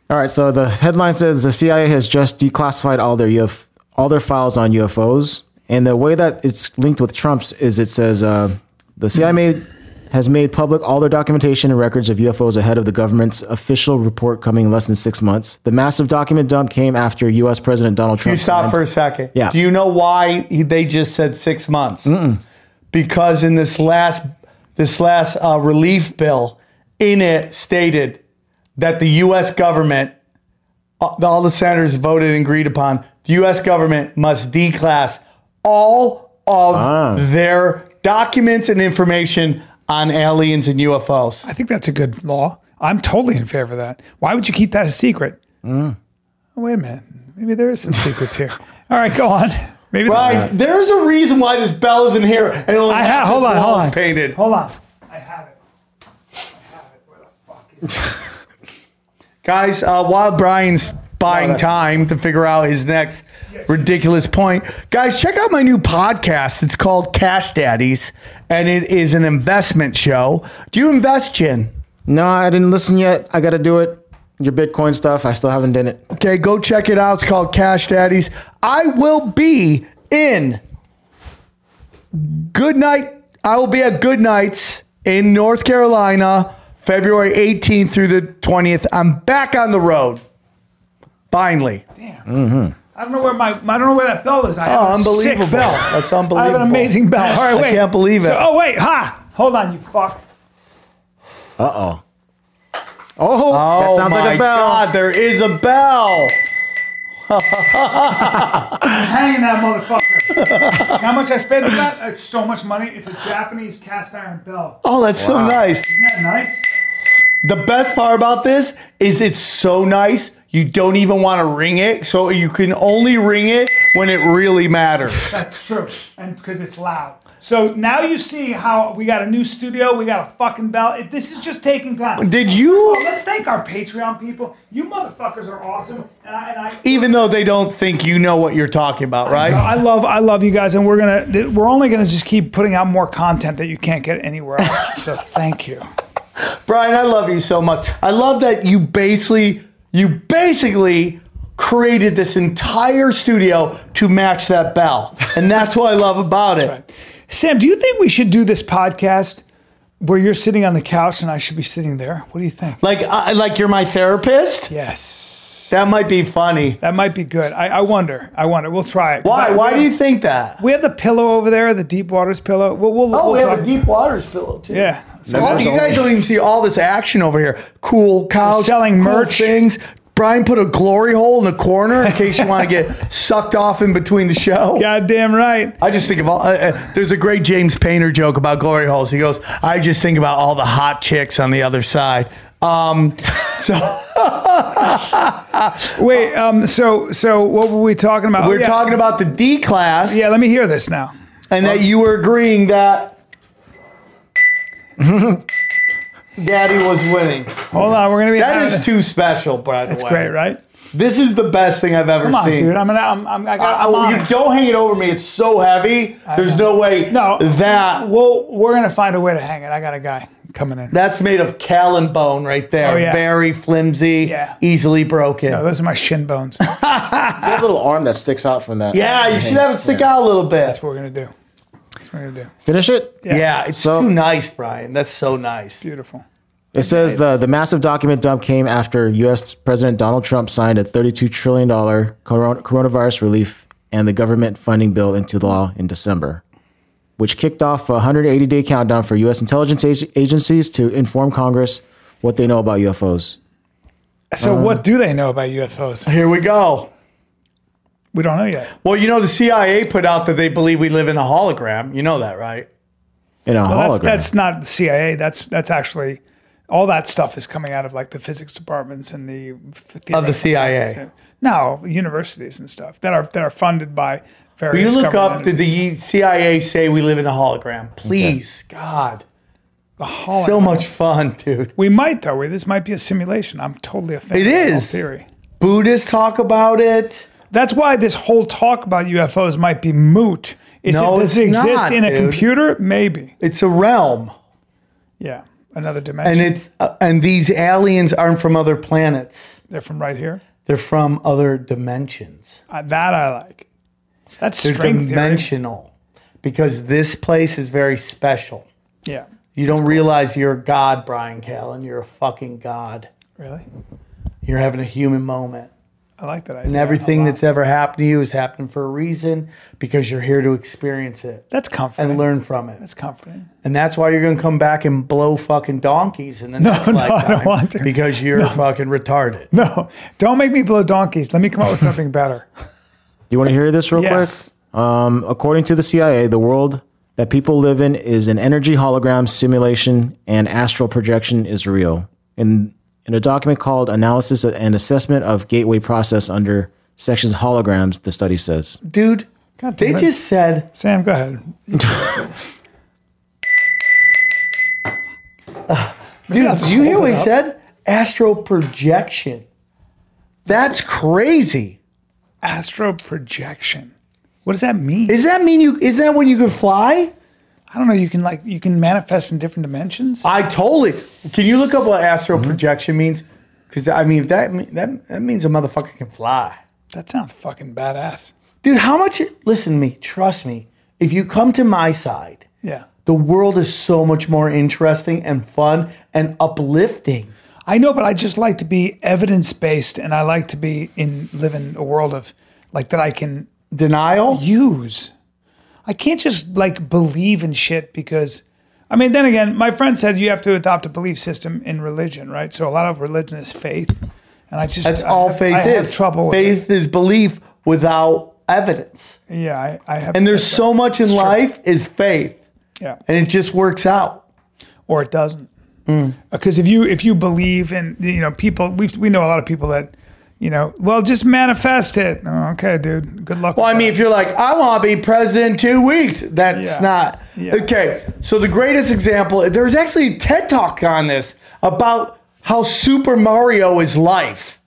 All right, so the headline says the CIA has just declassified all their UF, all their files on UFOs, and the way that it's linked with Trump's is it says uh, the CIA made, has made public all their documentation and records of UFOs ahead of the government's official report coming in less than six months. The massive document dump came after U.S. President Donald Trump. You stop signed- for a second. Yeah. Do you know why he, they just said six months? Because in this last this last uh, relief bill, in it stated that the U.S. government, uh, all the senators voted and agreed upon, the U.S. government must declass all of their documents and information on aliens and UFOs. I think that's a good law. I'm totally in favor of that. Why would you keep that a secret? Oh, wait a minute. Maybe there is some secrets here. All right, go on. Maybe this- Right? There's a reason why this bell isn't here and only I half have. Hold on. Hold on. painted. Hold on. I have it. I have it. Where the fuck is it? Guys, uh, while Brian's buying time to figure out his next ridiculous point, guys, check out my new podcast. It's called Cash Daddies, and it is an investment show. Do you invest, Chin? No, I didn't listen yet. I got to do it. Your Bitcoin stuff, I still haven't done it. Okay, go check it out. It's called Cash Daddies. I will be in Good Night. I will be at Goodnights in North Carolina, February 18th through the 20th. I'm back on the road. Finally. Damn. I don't know where my I don't know where that bell is. I have Oh, a sick unbelievable. bell. That's I have unbelievable. an amazing bell. All right, wait. I can't believe it. So- oh wait, ha! Hold on, you fuck. Uh oh. Oh, Oh that sounds my like a bell. God, there is a bell. Hang that motherfucker. How much I spent on that? It's so much money. It's a Japanese cast iron bell. Oh, that's so nice. Isn't that nice? The best part about this is it's so nice. You don't even want to ring it, so you can only ring it when it really matters. That's true. And because it's loud. So now you see how we got a new studio, we got a fucking bell. It, this is just taking time. Did you? Oh, let's thank our Patreon people. You motherfuckers are awesome. And I, and I Even though they don't think you know what you're talking about, right? I love I love you guys, and we're gonna we're only gonna just keep putting out more content that you can't get anywhere else. so thank you. Brian, I love you so much. I love that you basically you basically created this entire studio to match that bell. And that's what I love about it. Sam, do you think we should do this podcast where you're sitting on the couch and I should be sitting there? What do you think? Like I like you're my therapist? Yes, That might be funny. that might be good. I, I wonder. I wonder. We'll try it. Why? I- Why do you think that? We have the pillow over there, the deep waters pillow. We'll, we'll, Oh, we'll we have talk- a deep waters pillow too. Yeah. So Oh, you guys don't even see all this action over here. Cool couch, selling cool merch. things. Brian put a glory hole in the corner in case you want to get sucked off in between the show. goddamn right. I just think of all. Uh, uh, there's a great James Painter joke about glory holes. He goes, "I just think about all the hot chicks on the other side." Um, so Wait. Um. So so what were we talking about? Oh, we're yeah. talking about the D class, Yeah. Let me hear this now. and that you were agreeing that Daddy was winning. Hold on. We're gonna be. That is too special, by the That's way. great, right? This is the best thing I've ever Come on, seen. dude. I'm gonna. I'm. I'm I got. Uh, I'm on you don't hang it over me. It's so heavy. There's no way No. that Well, we're gonna find a way to hang it. I got a guy coming in. that's made of Callen bone right there. Oh, yeah. Very flimsy, Yeah. easily broken. No, those are my shin bones. That's You have a little arm that sticks out from that. yeah, you should have it stick out a little bit. That's what we're gonna do. That's what we're gonna do. Finish it. Yeah, it's So- too nice, Brian. That's so nice. Beautiful. It says the, the massive document dump came after U.S. President Donald Trump signed a $32 trillion coronavirus relief and the government funding bill into law in December, which kicked off a 180 day countdown for U.S. intelligence ag- agencies to inform Congress what they know about UFOs. So, um, what do they know about UFOs? Here we go. We don't know yet. Well, you know, the CIA put out that they believe we live in a hologram. You know that, right? In a Well, hologram. that's that's not the CIA. That's that's actually all that stuff is coming out of like the physics departments and the Of the CIA. No, universities and stuff that are that are funded by Will you look up, did the CIA say we live in a hologram? Please, God. entities. So much fun, dude. We might though. This might be a simulation. I'm totally a fan. It of the theory. Buddhists talk about it. That's why this whole talk about UFOs might be moot. Is No, it, does it exist not, in a dude. computer? Maybe. It's a realm. Yeah, another dimension. And it's uh, and these aliens aren't from other planets. They're from right here. They're from other dimensions. Uh, that I like. That's They're string theory. dimensional. Because this place is very special. Yeah. You don't realize you're a god, Brian Callen. You're a fucking god. Really? You're having a human moment. I like that idea. And everything that's ever happened to you is happening for a reason because you're here to experience it that's comforting. and learn from it. That's comforting. And that's why you're going to come back and blow fucking donkeys in the next no, I don't want to. because you're fucking retarded. No, don't make me blow donkeys. Let me come up with something better. Do you want to hear this real Yeah. quick? Um, according to the CIA, the world that people live in is an energy hologram simulation, and astral projection is real. In in a document called "Analysis and Assessment of Gateway Process" under sections holograms, the study says. Dude, God they it. just said, Sam, go ahead. dude, I'll do you hear what it he said? Astral projection. That's crazy. Astro projection. What does that mean? Does that mean you, is that when you can fly? I don't know. You can like you can manifest in different dimensions. I totally. Can you look up what astral Mm-hmm. projection means? Because I mean, that me- that that means a motherfucker can fly, That sounds fucking badass. dude. How much? Listen to me. Trust me. If you come to my side, Yeah. the world is so much more interesting and fun and uplifting. I know, but I just like to be evidence based, and I like to be in live in a world of like that I can Denial. use. I can't just like believe in shit because, I mean, then again, my friend said you have to adopt a belief system in religion, right? So a lot of religion is faith, and I just That's I all have- faith I have is. trouble with faith is belief without evidence. Yeah, I, I have. And there's so much in true. life is faith, yeah, and it just works out. or it doesn't. Mm. Because if you if you believe in you know people we we know a lot of people that you know well just manifest it. Oh, okay, dude. Good luck. Well, I mean, if you're like, I want to be president in two weeks, that's Yeah. not Yeah. okay. So the greatest example, there's actually a TED talk on this about how Super Mario is life,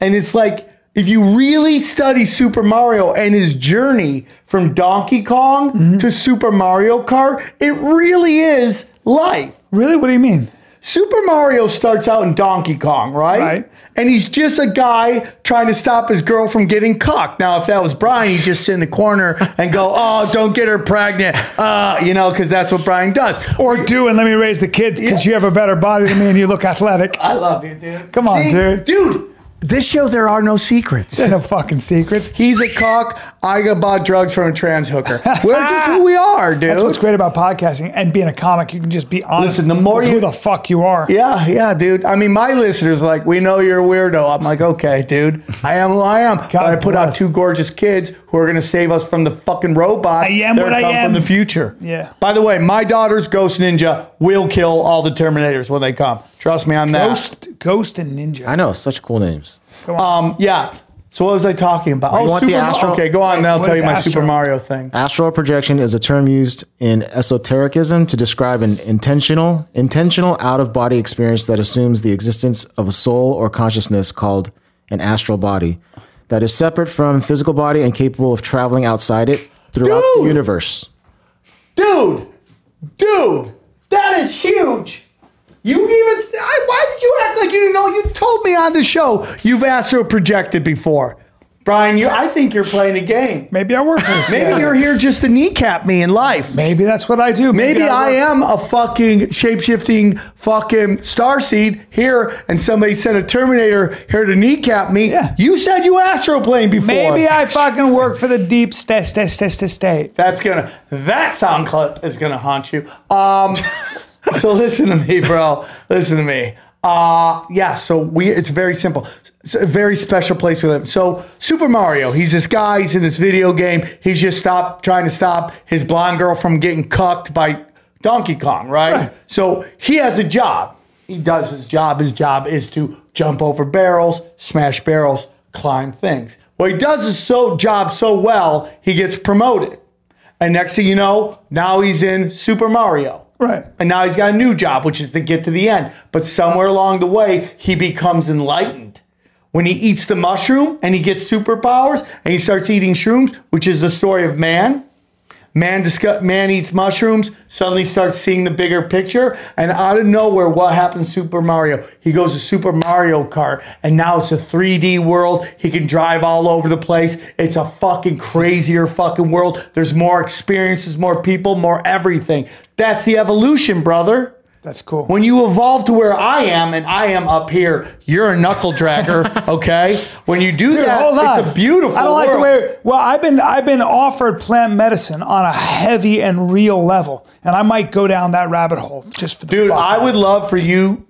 and it's like if you really study Super Mario and his journey from Donkey Kong Mm-hmm. to Super Mario Kart, it really is life. Really, what do you mean? Super Mario starts out in Donkey Kong, right? Right. And he's just a guy trying to stop his girl from getting cocked. Now, if that was Brian, he'd just sit in the corner and go, "Oh, don't get her pregnant," uh, you know, because that's what Brian does. Or do and let me raise the kids because you have a better body than me and you look athletic. I love you, dude. Come on, dude. Dude, this show there are no secrets. There's no fucking secrets. He's a cock. I got bought drugs from a trans hooker. We're just who we are, dude. That's what's great about podcasting and being a comic. You can just be honest. Listen, the more you- who the fuck you are. Yeah, yeah, dude. I mean, my listeners are like, we know you're a weirdo. I'm like, okay, dude. I am who I am. but I put out two gorgeous kids who are going to save us from the fucking robots. I am that what I am. from the future. Yeah. By the way, my daughter's Ghost Ninja will kill all the Terminators when they come. Trust me on that. Ghost, Ghost and Ninja. I know, such cool names. come Um, yeah. So what was I talking about? Oh, want the Super Mario. Astro- Okay, go on. Wait, Then I'll tell you my Astro? Super Mario thing. Astral projection is a term used in esotericism to describe an intentional, intentional out-of-body experience that assumes the existence of a soul or consciousness called an astral body that is separate from physical body and capable of traveling outside it throughout Dude! the universe. Dude, dude, that is huge. You even, I, why did you act like you didn't know? You told me on the show you've astro projected before. Brian, you, I think you're playing a game. Maybe I work for this. Maybe you're here just to kneecap me in life. Maybe that's what I do. Maybe I work- am a fucking shape-shifting fucking starseed here, and somebody sent a Terminator here to kneecap me. Yeah. You said you astroplane before. Maybe I fucking work for the deep state, state, state, state, state. That's gonna that sound clip is gonna haunt you. Um, so listen to me, bro. Listen to me. Uh yeah, so we it's very simple. It's a very special place we live. So Super Mario, he's this guy, he's in this video game. He's just stopped trying to stop his blonde girl from getting cucked by Donkey Kong, right? Right. So he has a job. He does his job. His job is to jump over barrels, smash barrels, climb things. Well, he does his so job so well, he gets promoted. And next thing you know, now he's in Super Mario. Right. And now he's got a new job, which is to get to the end. But somewhere along the way, he becomes enlightened. When he eats the mushroom and he gets superpowers and he starts eating shrooms, which is the story of man. Man, discuss, man eats mushrooms, suddenly starts seeing the bigger picture, and out of nowhere, what happens Super Mario? He goes to Super Mario Kart, and now it's a 3D world. He can drive all over the place. It's a fucking crazier fucking world. There's more experiences, more people, more everything. That's the evolution, brother. That's cool. When you evolve to where I am, and I am up here, you're a knuckle dragger, okay? When you do Dude, that, it's a beautiful I don't like the way. Well, I've been I've been offered plant medicine on a heavy and real level, and I might go down that rabbit hole just for the Dude, I would love for you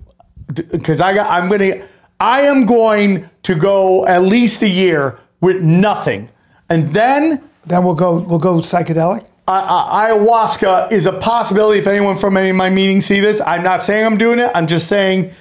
because I got. I'm gonna. I am going to go at least a year with nothing, and then Then we'll go we'll go psychedelic. Uh, uh, ayahuasca is a possibility. If anyone from any of my meetings see this, I'm not saying I'm doing it. I'm just saying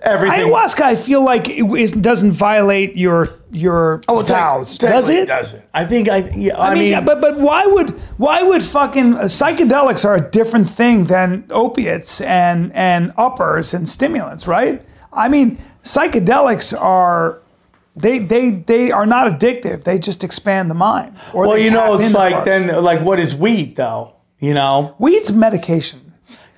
everything. Ayahuasca, I feel like it is, doesn't violate your your Oh, vows. Does it? Doesn't. I think I. Yeah, I, I mean, mean, but but why would why would fucking psychedelics are a different thing than opiates and and uppers and stimulants, right? I mean, psychedelics are they they they are not addictive. They just expand the mind. Well, you know, it's like parts. then, like, what is weed though? You know. weed's medication.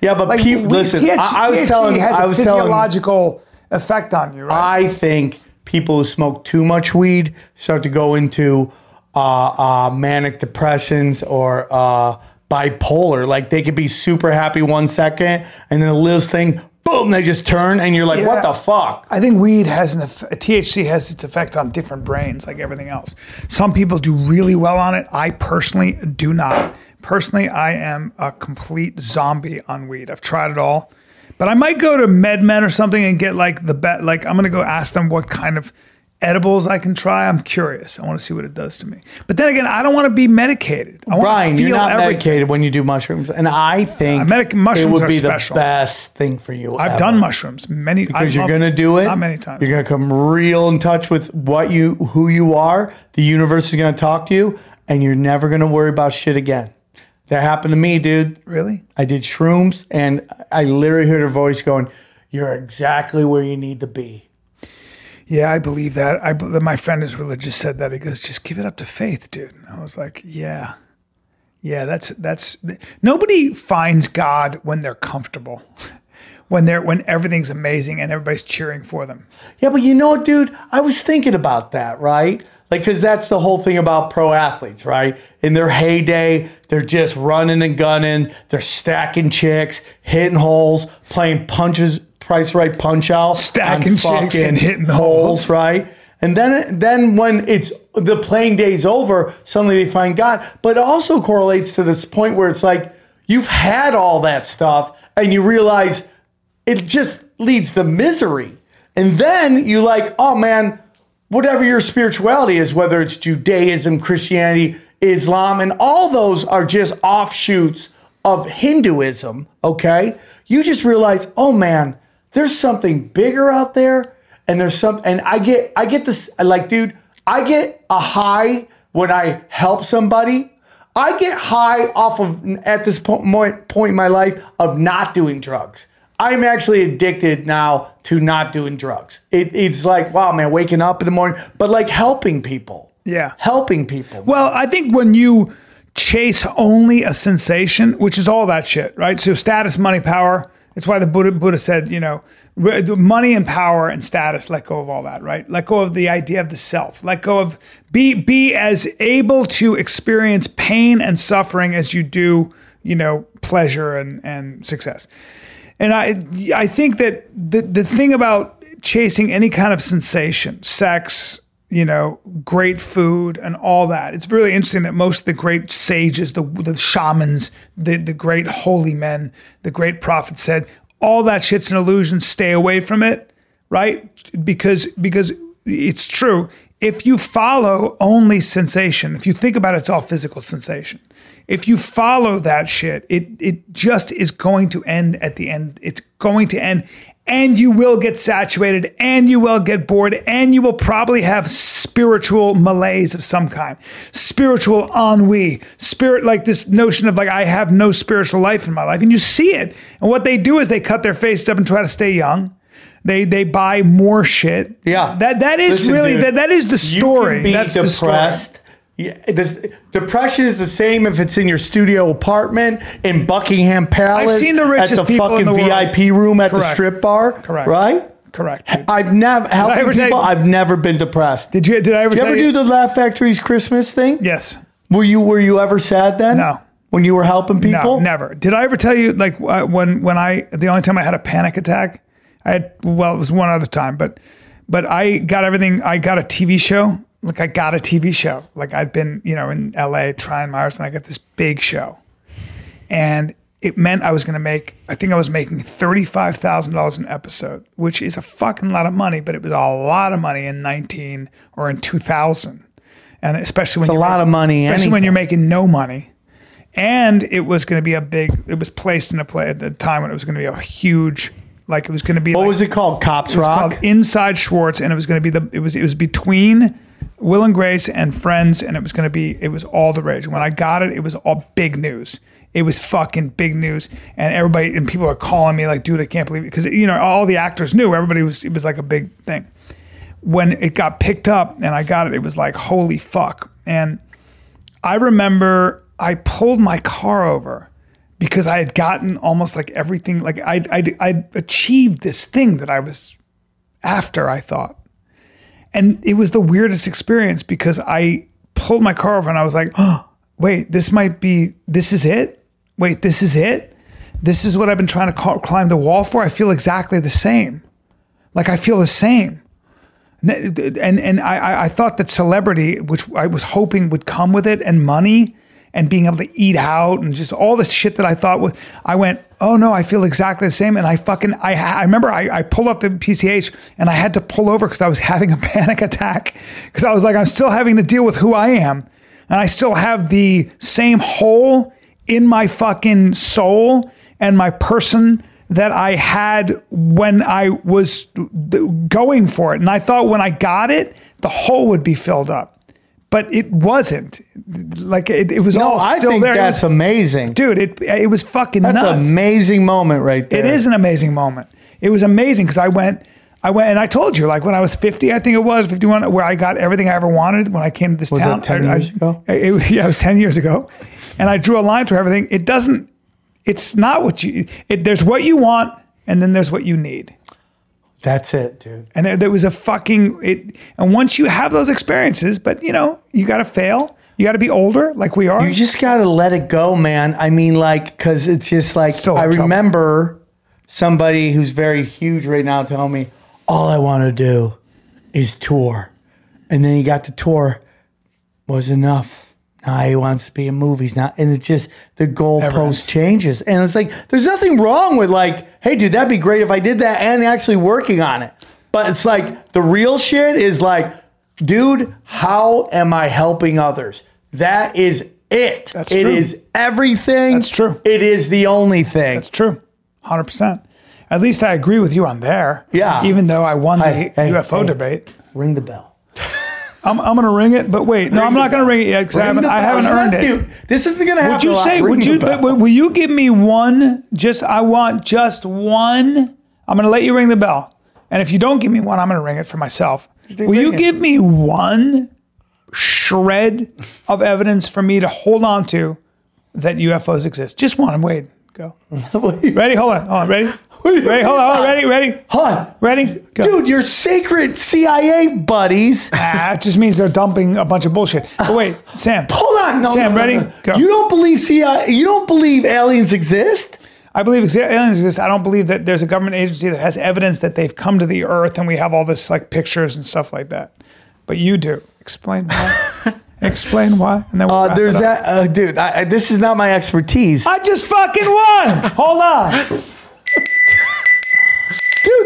Yeah, but Like people, weed- listen. THC I, I was THC telling. has I a was telling. physiological effect on you, right? I think people who smoke too much weed start to go into uh, uh, manic depressants or uh, bipolar. Like they could be super happy one second, and then the littlest thing, boom, they just turn, and you're like, Yeah. what the fuck? I think weed has an eff- THC has its effect on different brains, like everything else. Some people do really well on it. I personally do not. Personally, I am a complete zombie on weed. I've tried it all, but I might go to MedMen or something and get like the bet. Like I'm gonna go ask them what kind of edibles I can try. I'm curious. I want to see what it does to me. But then again, I don't want to be medicated. I want Brian, to feel you're not everything. medicated when you do mushrooms, and I think Uh, medic- it mushrooms would are be special. the best thing for you. I've ever. done mushrooms many because I you're gonna do it. Not many times. You're gonna come real in touch with what you, who you are. The universe is gonna talk to you, and you're never gonna worry about shit again. That happened to me, dude. really? I did shrooms, and I literally heard her voice going, "You're exactly where you need to be." Yeah, I believe that. I my friend is religious said that. He goes, "Just give it up to faith, dude." I was like, "Yeah, yeah, that's that's nobody finds God when they're comfortable, when they're when everything's amazing and everybody's cheering for them." Yeah, but you know, dude, I was thinking about that, right? Like, because that's the whole thing about pro athletes, right? In their heyday, they're just running and gunning, they're stacking chicks, hitting holes, playing punches, price right punch out, Stacking chicks and hitting holes, holes. right? And then, then when it's the playing day's over, suddenly they find God. But it also correlates to this point where it's like you've had all that stuff, and you realize it just leads to misery. And then you like, oh man, whatever your spirituality is, whether it's Judaism, Christianity, Islam, and all those are just offshoots of Hinduism, okay? You just realize, oh man, there's something bigger out there, and there's some and I get I get this like, dude, I get a high when I help somebody. I get high off of at this point in my life of not doing drugs. I'm actually addicted now to not doing drugs. It, it's like, wow, man, waking up in the morning, but like helping people. Yeah. Helping people. Well, I think when you chase only a sensation, which is all that shit, right? So status, money, power. It's why the Buddha, Buddha said, you know, money and power and status. Let go of all that, right? Let go of the idea of the self. Let go of be be as able to experience pain and suffering as you do, you know, pleasure and and success. And I I think that the the thing about chasing any kind of sensation, sex, you know, great food and all that. It's really interesting that most of the great sages, the the shamans, the the great holy men, the great prophets said all that shit's an illusion. Stay away from it, right? Because because it's true. If you follow only sensation, if you think about it, it's all physical sensation. If you follow that shit, it it just is going to end at the end. It's going to end, and you will get saturated, and you will get bored, and you will probably have spiritual malaise of some kind, spiritual ennui, spirit like this notion of like I have no spiritual life in my life, and you see it. And what they do is they cut their faces up and try to stay young. They they buy more shit. Yeah. that that is Listen, really dude, that that is the story. You can be That's the story. depressed. Yeah, this, depression is the same if it's in your studio apartment in Buckingham Palace. I've seen the richest at the people in fucking the world. VIP room at the strip bar. Correct. Right. Correct. dude. I've never helping people. I've never been depressed. Did you did I ever Did you ever do the Laugh Factory's Christmas thing? Yes. Were you Were you ever sad then? No. When you were helping people? No, never. Did I ever tell you like uh, when when I the only time I had a panic attack? I had well, it was one other time, but but I got everything. I got a TV show. Like I got a TV show. Like I'd been you know in L.A. trying my hardest, and I got this big show, and it meant I was going to make. I think I was making thirty five thousand dollars an episode, which is a fucking lot of money, but it was a lot of money in nineteen or in two thousand. And especially when It's a lot of money especially when you're making no money and it was going to be a big it was placed in a play at the time when it was going to be a huge like it was going to be What like, was it called? Cops it was Rock. called inside schwartz and it was going to be the it was it was between will and grace and friends and it was going to be it was all the rage. When i got it it was all big news. It was fucking big news. And everybody and people are calling me like dude i can't believe it. Because you know all the actors knew. Everybody was it was like a big thing. When it got picked up and I got it, it was like, holy fuck. And I remember I pulled my car over because I had gotten almost like everything, like I'd, I'd, I'd achieved this thing that I was after, I thought. And it was the weirdest experience because I pulled my car over and I was like, oh, wait, this might be, this is it? Wait, this is it? This is what I've been trying to ca- climb the wall for? I feel exactly the same. Like I feel the same and and I, I thought that celebrity, which I was hoping would come with it, and money, and being able to eat out, and just all the shit that I thought was, I went, oh no, I feel exactly the same, and I fucking, I, I remember I, I pulled up the PCH, and I had to pull over because I was having a panic attack, because I was like, I'm still having to deal with who I am, and I still have the same hole in my fucking soul and my person that I had when I was going for it. And I thought when I got it, the hole would be filled up. But it wasn't. Like it, it was no, all I still think there. That's was- amazing. dude, it it was fucking that's nuts. an amazing moment right there. It is an amazing moment. It was amazing because I went, I went, and I told you, like when I was 50, I think it was 51, where I got everything I ever wanted when I came to this Was town. 10 I- I- years ago? it yeah, it was 10 years ago. And I drew a line through everything. It doesn't, it's not what you, it, there's what you want, and then there's what you need. That's it, dude. And there, there was a fucking, it, and once you have those experiences, but you know, you got to fail. You got to be older, like we are. You just got to let it go, man. I mean, like, because it's just like, Still I trouble. remember somebody who's very huge right now telling me, all I want to do is tour. And then he got to tour, was enough. Now he wants to be in movies now. And it's just the goalpost changes. And it's like, there's nothing wrong with, like, hey, dude, that'd be great if I did that and actually working on it. But it's like, the real shit is like, dude, how am I helping others? That is it. That's It true. is everything. That's true. It is the only thing. It's true, hundred percent. At least I agree with you on there. Yeah. Even though I won the hey, UFO hey. debate, Ring the bell. I'm, I'm gonna ring it. But wait, no, I'm not gonna ring it yet because I haven't I haven't earned it. Dude, this isn't gonna happen. Would you say? Would you? But will you give me one? Just I want just one. I'm gonna let you ring the bell, and if you don't give me one, I'm gonna ring it for myself. Will you it. give me one shred of evidence for me to hold on to that UFOs exist? Just one. I'm waiting. Go. Ready? Hold on. Hold on. Ready? Ready? Hold on. Hold on. Ready? Ready? Hold on. Ready? Go. Dude, your sacred CIA buddies. Ah, it just means they're dumping a bunch of bullshit. But wait, Sam. Hold on. No, Sam, no, no, ready? no. Go. You don't believe CIA? You don't believe aliens exist? I believe aliens exist. I don't believe that there's a government agency that has evidence that they've come to the Earth and we have all this like pictures and stuff like that. But you do. Explain why. Explain why. And then we'll Uh, there's that, uh, dude. I, I, this is not my expertise. I just fucking won. Hold on.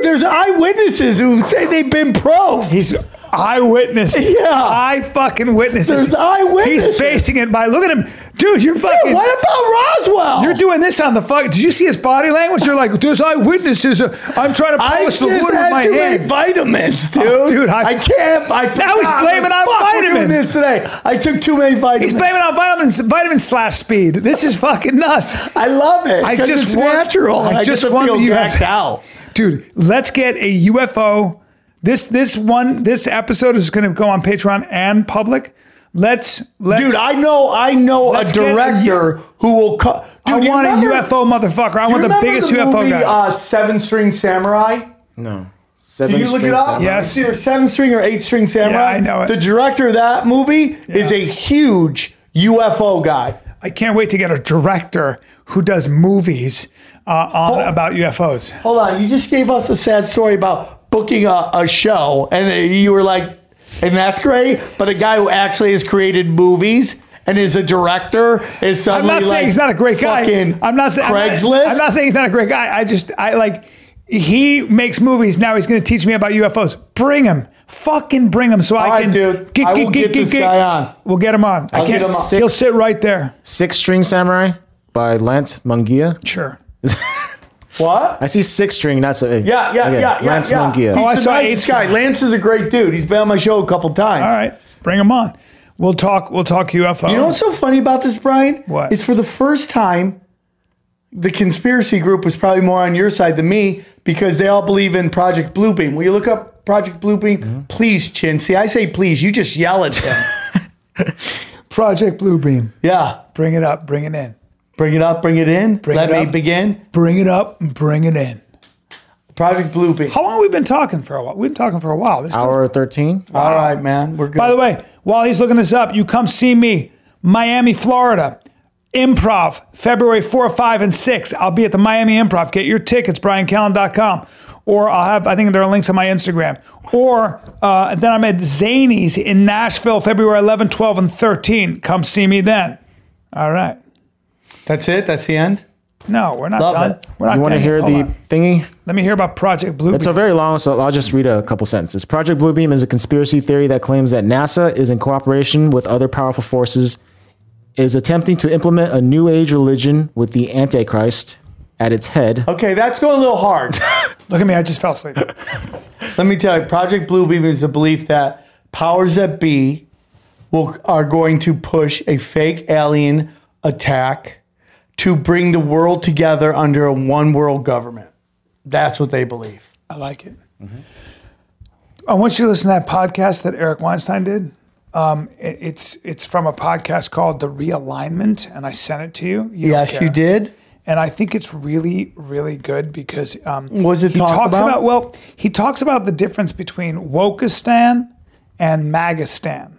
Dude, there's eyewitnesses who say they've been pro. He's eyewitness. Yeah. I fucking witnesses. There's eyewitnesses. He's facing it by look at him, dude. You're fucking. Dude, what about Roswell? You're doing this on the fuck. Did you see his body language? You're like, there's eyewitnesses. Uh, I'm trying to polish the wood with my too many hand. vitamins, dude. Oh, dude, I- I, can't. I Now he's blaming on doing vitamins. this today. I took too many vitamins. He's blaming on vitamins, vitamin slash speed. This is fucking nuts. I love it. I just it's want- natural. I I, just want you- gacked out. Dude, let's get a UFO. This this one this episode is going to go on Patreon and public. Let's let's. Dude, I know. I know a Let's a director who will. Co- I Dude, you want remember- a UFO motherfucker. I want the remember biggest the UFO movie, guy. Uh, Seven String Samurai. No. Seven Can you look it String up? Samurai. Yes. It's either seven string or eight string samurai. Yeah, I know it. The director of that movie is a huge UFO guy. I can't wait to get a director who does movies uh, on about UFOs. Hold on, you just gave us a sad story about booking a, a show, and you were like, and that's great. But a guy who actually has created movies and is a director is I'm suddenly not saying like he's not a great guy. I'm not saying I'm not- Craigslist. I'm not saying he's not a great guy. I just I like he makes movies. Now he's going to teach me about UFOs. Bring him. Fucking bring him so I right, can dude. I will get this guy on. We'll get him on. I I'll can't, get him on. He'll sit right there. Six String Samurai by Lance Mungia. Sure. What? I see six string, not so. Yeah, yeah, okay, yeah, yeah. Lance yeah. Mungia. Oh, I saw the eight guy. Lance is a great dude. He's been on my show a couple times. All right. Bring him on. We'll talk. We'll talk UFO. You know what's so funny about this, Brian? What? It's for the first time, the conspiracy group was probably more on your side than me because they all believe in Project Bluebeam. Will you look up Project Bluebeam? Mm-hmm. Please, Chin. See, I say please. You just yell at him. Project Bluebeam. yeah. Bring it up. Bring it in. Bring it up. Bring it in. Let it me up. begin. Bring it up. and Bring it in. Project Bluebeam. How long have we been talking for a while? We've been talking for a while. This Hour 13. All right, man. We're good. By the way, while he's looking this up, you come see me, Miami, Florida. Improv, February 4, 5, and 6. I'll be at the Miami Improv. Get your tickets, briancallen.com. Or I'll have, I think there are links on my Instagram. Or uh, then I'm at Zanies in Nashville, February 11, 12, and 13. Come see me then. All right. That's it. That's the end. No, we're not Love done. it. We're not You want to hear Hold the on. thingy? Let me hear about Project Blue. It's a very long, so I'll just read a couple sentences. Project Bluebeam is a conspiracy theory that claims that NASA is in cooperation with other powerful forces, is attempting to implement a new age religion with the Antichrist at its head. Okay, that's going a little hard. Look at me. I just fell asleep. Let me tell you, Project Bluebeam is the belief that powers that be will are going to push a fake alien attack to bring the world together under a one world government. That's what they believe. I like it. I want you to listen to that podcast that Eric Weinstein did. Um, it- it's it's from a podcast called The Realignment, and I sent it to you. You Yes, you did. and I think it's really really good because um, does it he talk talks about? well he talks about the difference between Wokistan and MAGAstan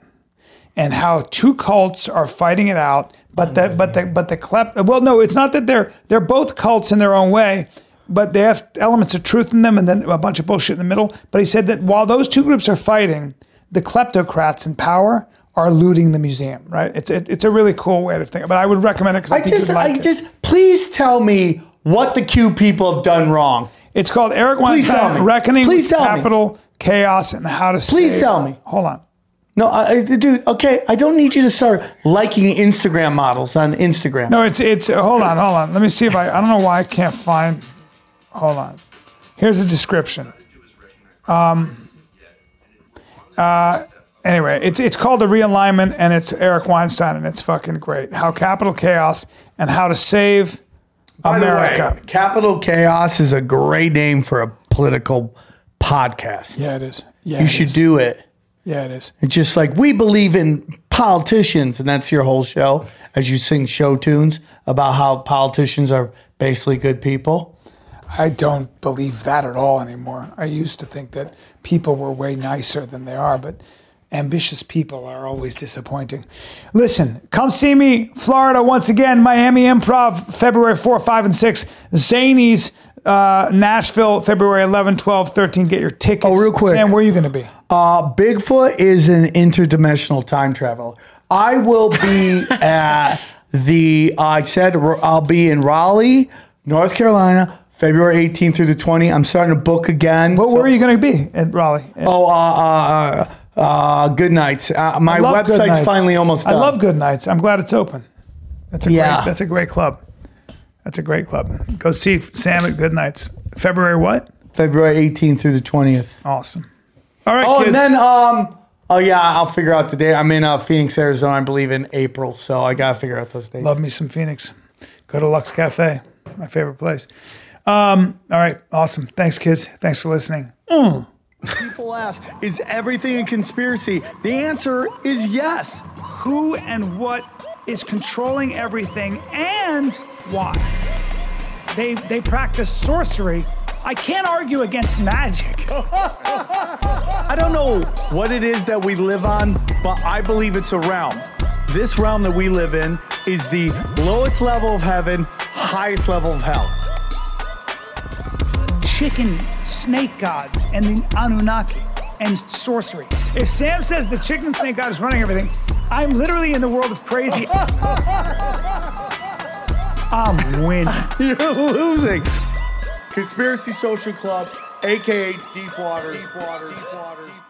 and how two cults are fighting it out. But the but the but the klep well no it's not that they're they're both cults in their own way. But they have elements of truth in them, and then a bunch of bullshit in the middle. But he said that while those two groups are fighting, the kleptocrats in power are looting the museum. Right? It's it, it's a really cool way to think. But I would recommend it because I, I think just, you'd like I it. just, please tell me what the Q people have done wrong. It's called Eric Weinstein. Reckoning Please with tell me. Capital, Chaos, and How to Please Save- tell me. Hold on. No, I, I- dude. Okay, I don't need you to start liking Instagram models on Instagram. No, it's it's. Hold on, hold on. Let me see if I. I don't know why I can't find. Hold on. Here's a description. Um. Uh. Anyway, it's it's called the realignment, and it's Eric Weinstein, and it's fucking great. How capital chaos and how to save By the way, America. Capital Chaos is a great name for a political podcast. yeah, it is. Yeah, you should is. do it. Yeah, it is. It's just like we believe in politicians, and that's your whole show as you sing show tunes about how politicians are basically good people. I don't believe that at all anymore. I used to think that people were way nicer than they are, but ambitious people are always disappointing. Listen, come see me, Florida, once again, Miami Improv, February 4, 5, and 6. Zanies, uh, Nashville, February 11, 12, 13. Get your tickets. Oh, real quick. Sam, where are you going to be? Uh, Bigfoot is an interdimensional time traveler. I will be at the, I said I'll be in Raleigh, North Carolina, February 18th through the 20th. I'm starting to book again. But So- where are you going to be at Raleigh? Oh, uh, uh, uh, uh, Goodnights. Uh, my I love Good website's Nights. finally almost done. I love Goodnights. I'm glad it's open. That's a Yeah. great. That's a great club. That's a great club. Go see Sam at Goodnights. February what? February 18th through the 20th. Awesome. All right, Oh, kids. and then um, oh yeah, I'll figure out the date. I'm in uh, Phoenix, Arizona, I believe in April, so I gotta figure out those dates. Love me some Phoenix. Go to Lux Cafe, my favorite place. Um, all right, awesome. Thanks, kids. Thanks for listening. People ask, is everything a conspiracy? The answer is yes. Who and what is controlling everything and why? They they practice sorcery. I can't argue against magic. I don't know what it is that we live on, but I believe it's a realm. This realm that we live in is the lowest level of heaven, highest level of hell. chicken snake gods and the Anunnaki and sorcery. If Sam says the chicken snake god is running everything, I'm literally in the world of crazy. I'm winning. You're losing. Conspiracy Social Club, aka Deep Waters. Deep Waters. Deep Waters. Deep Waters.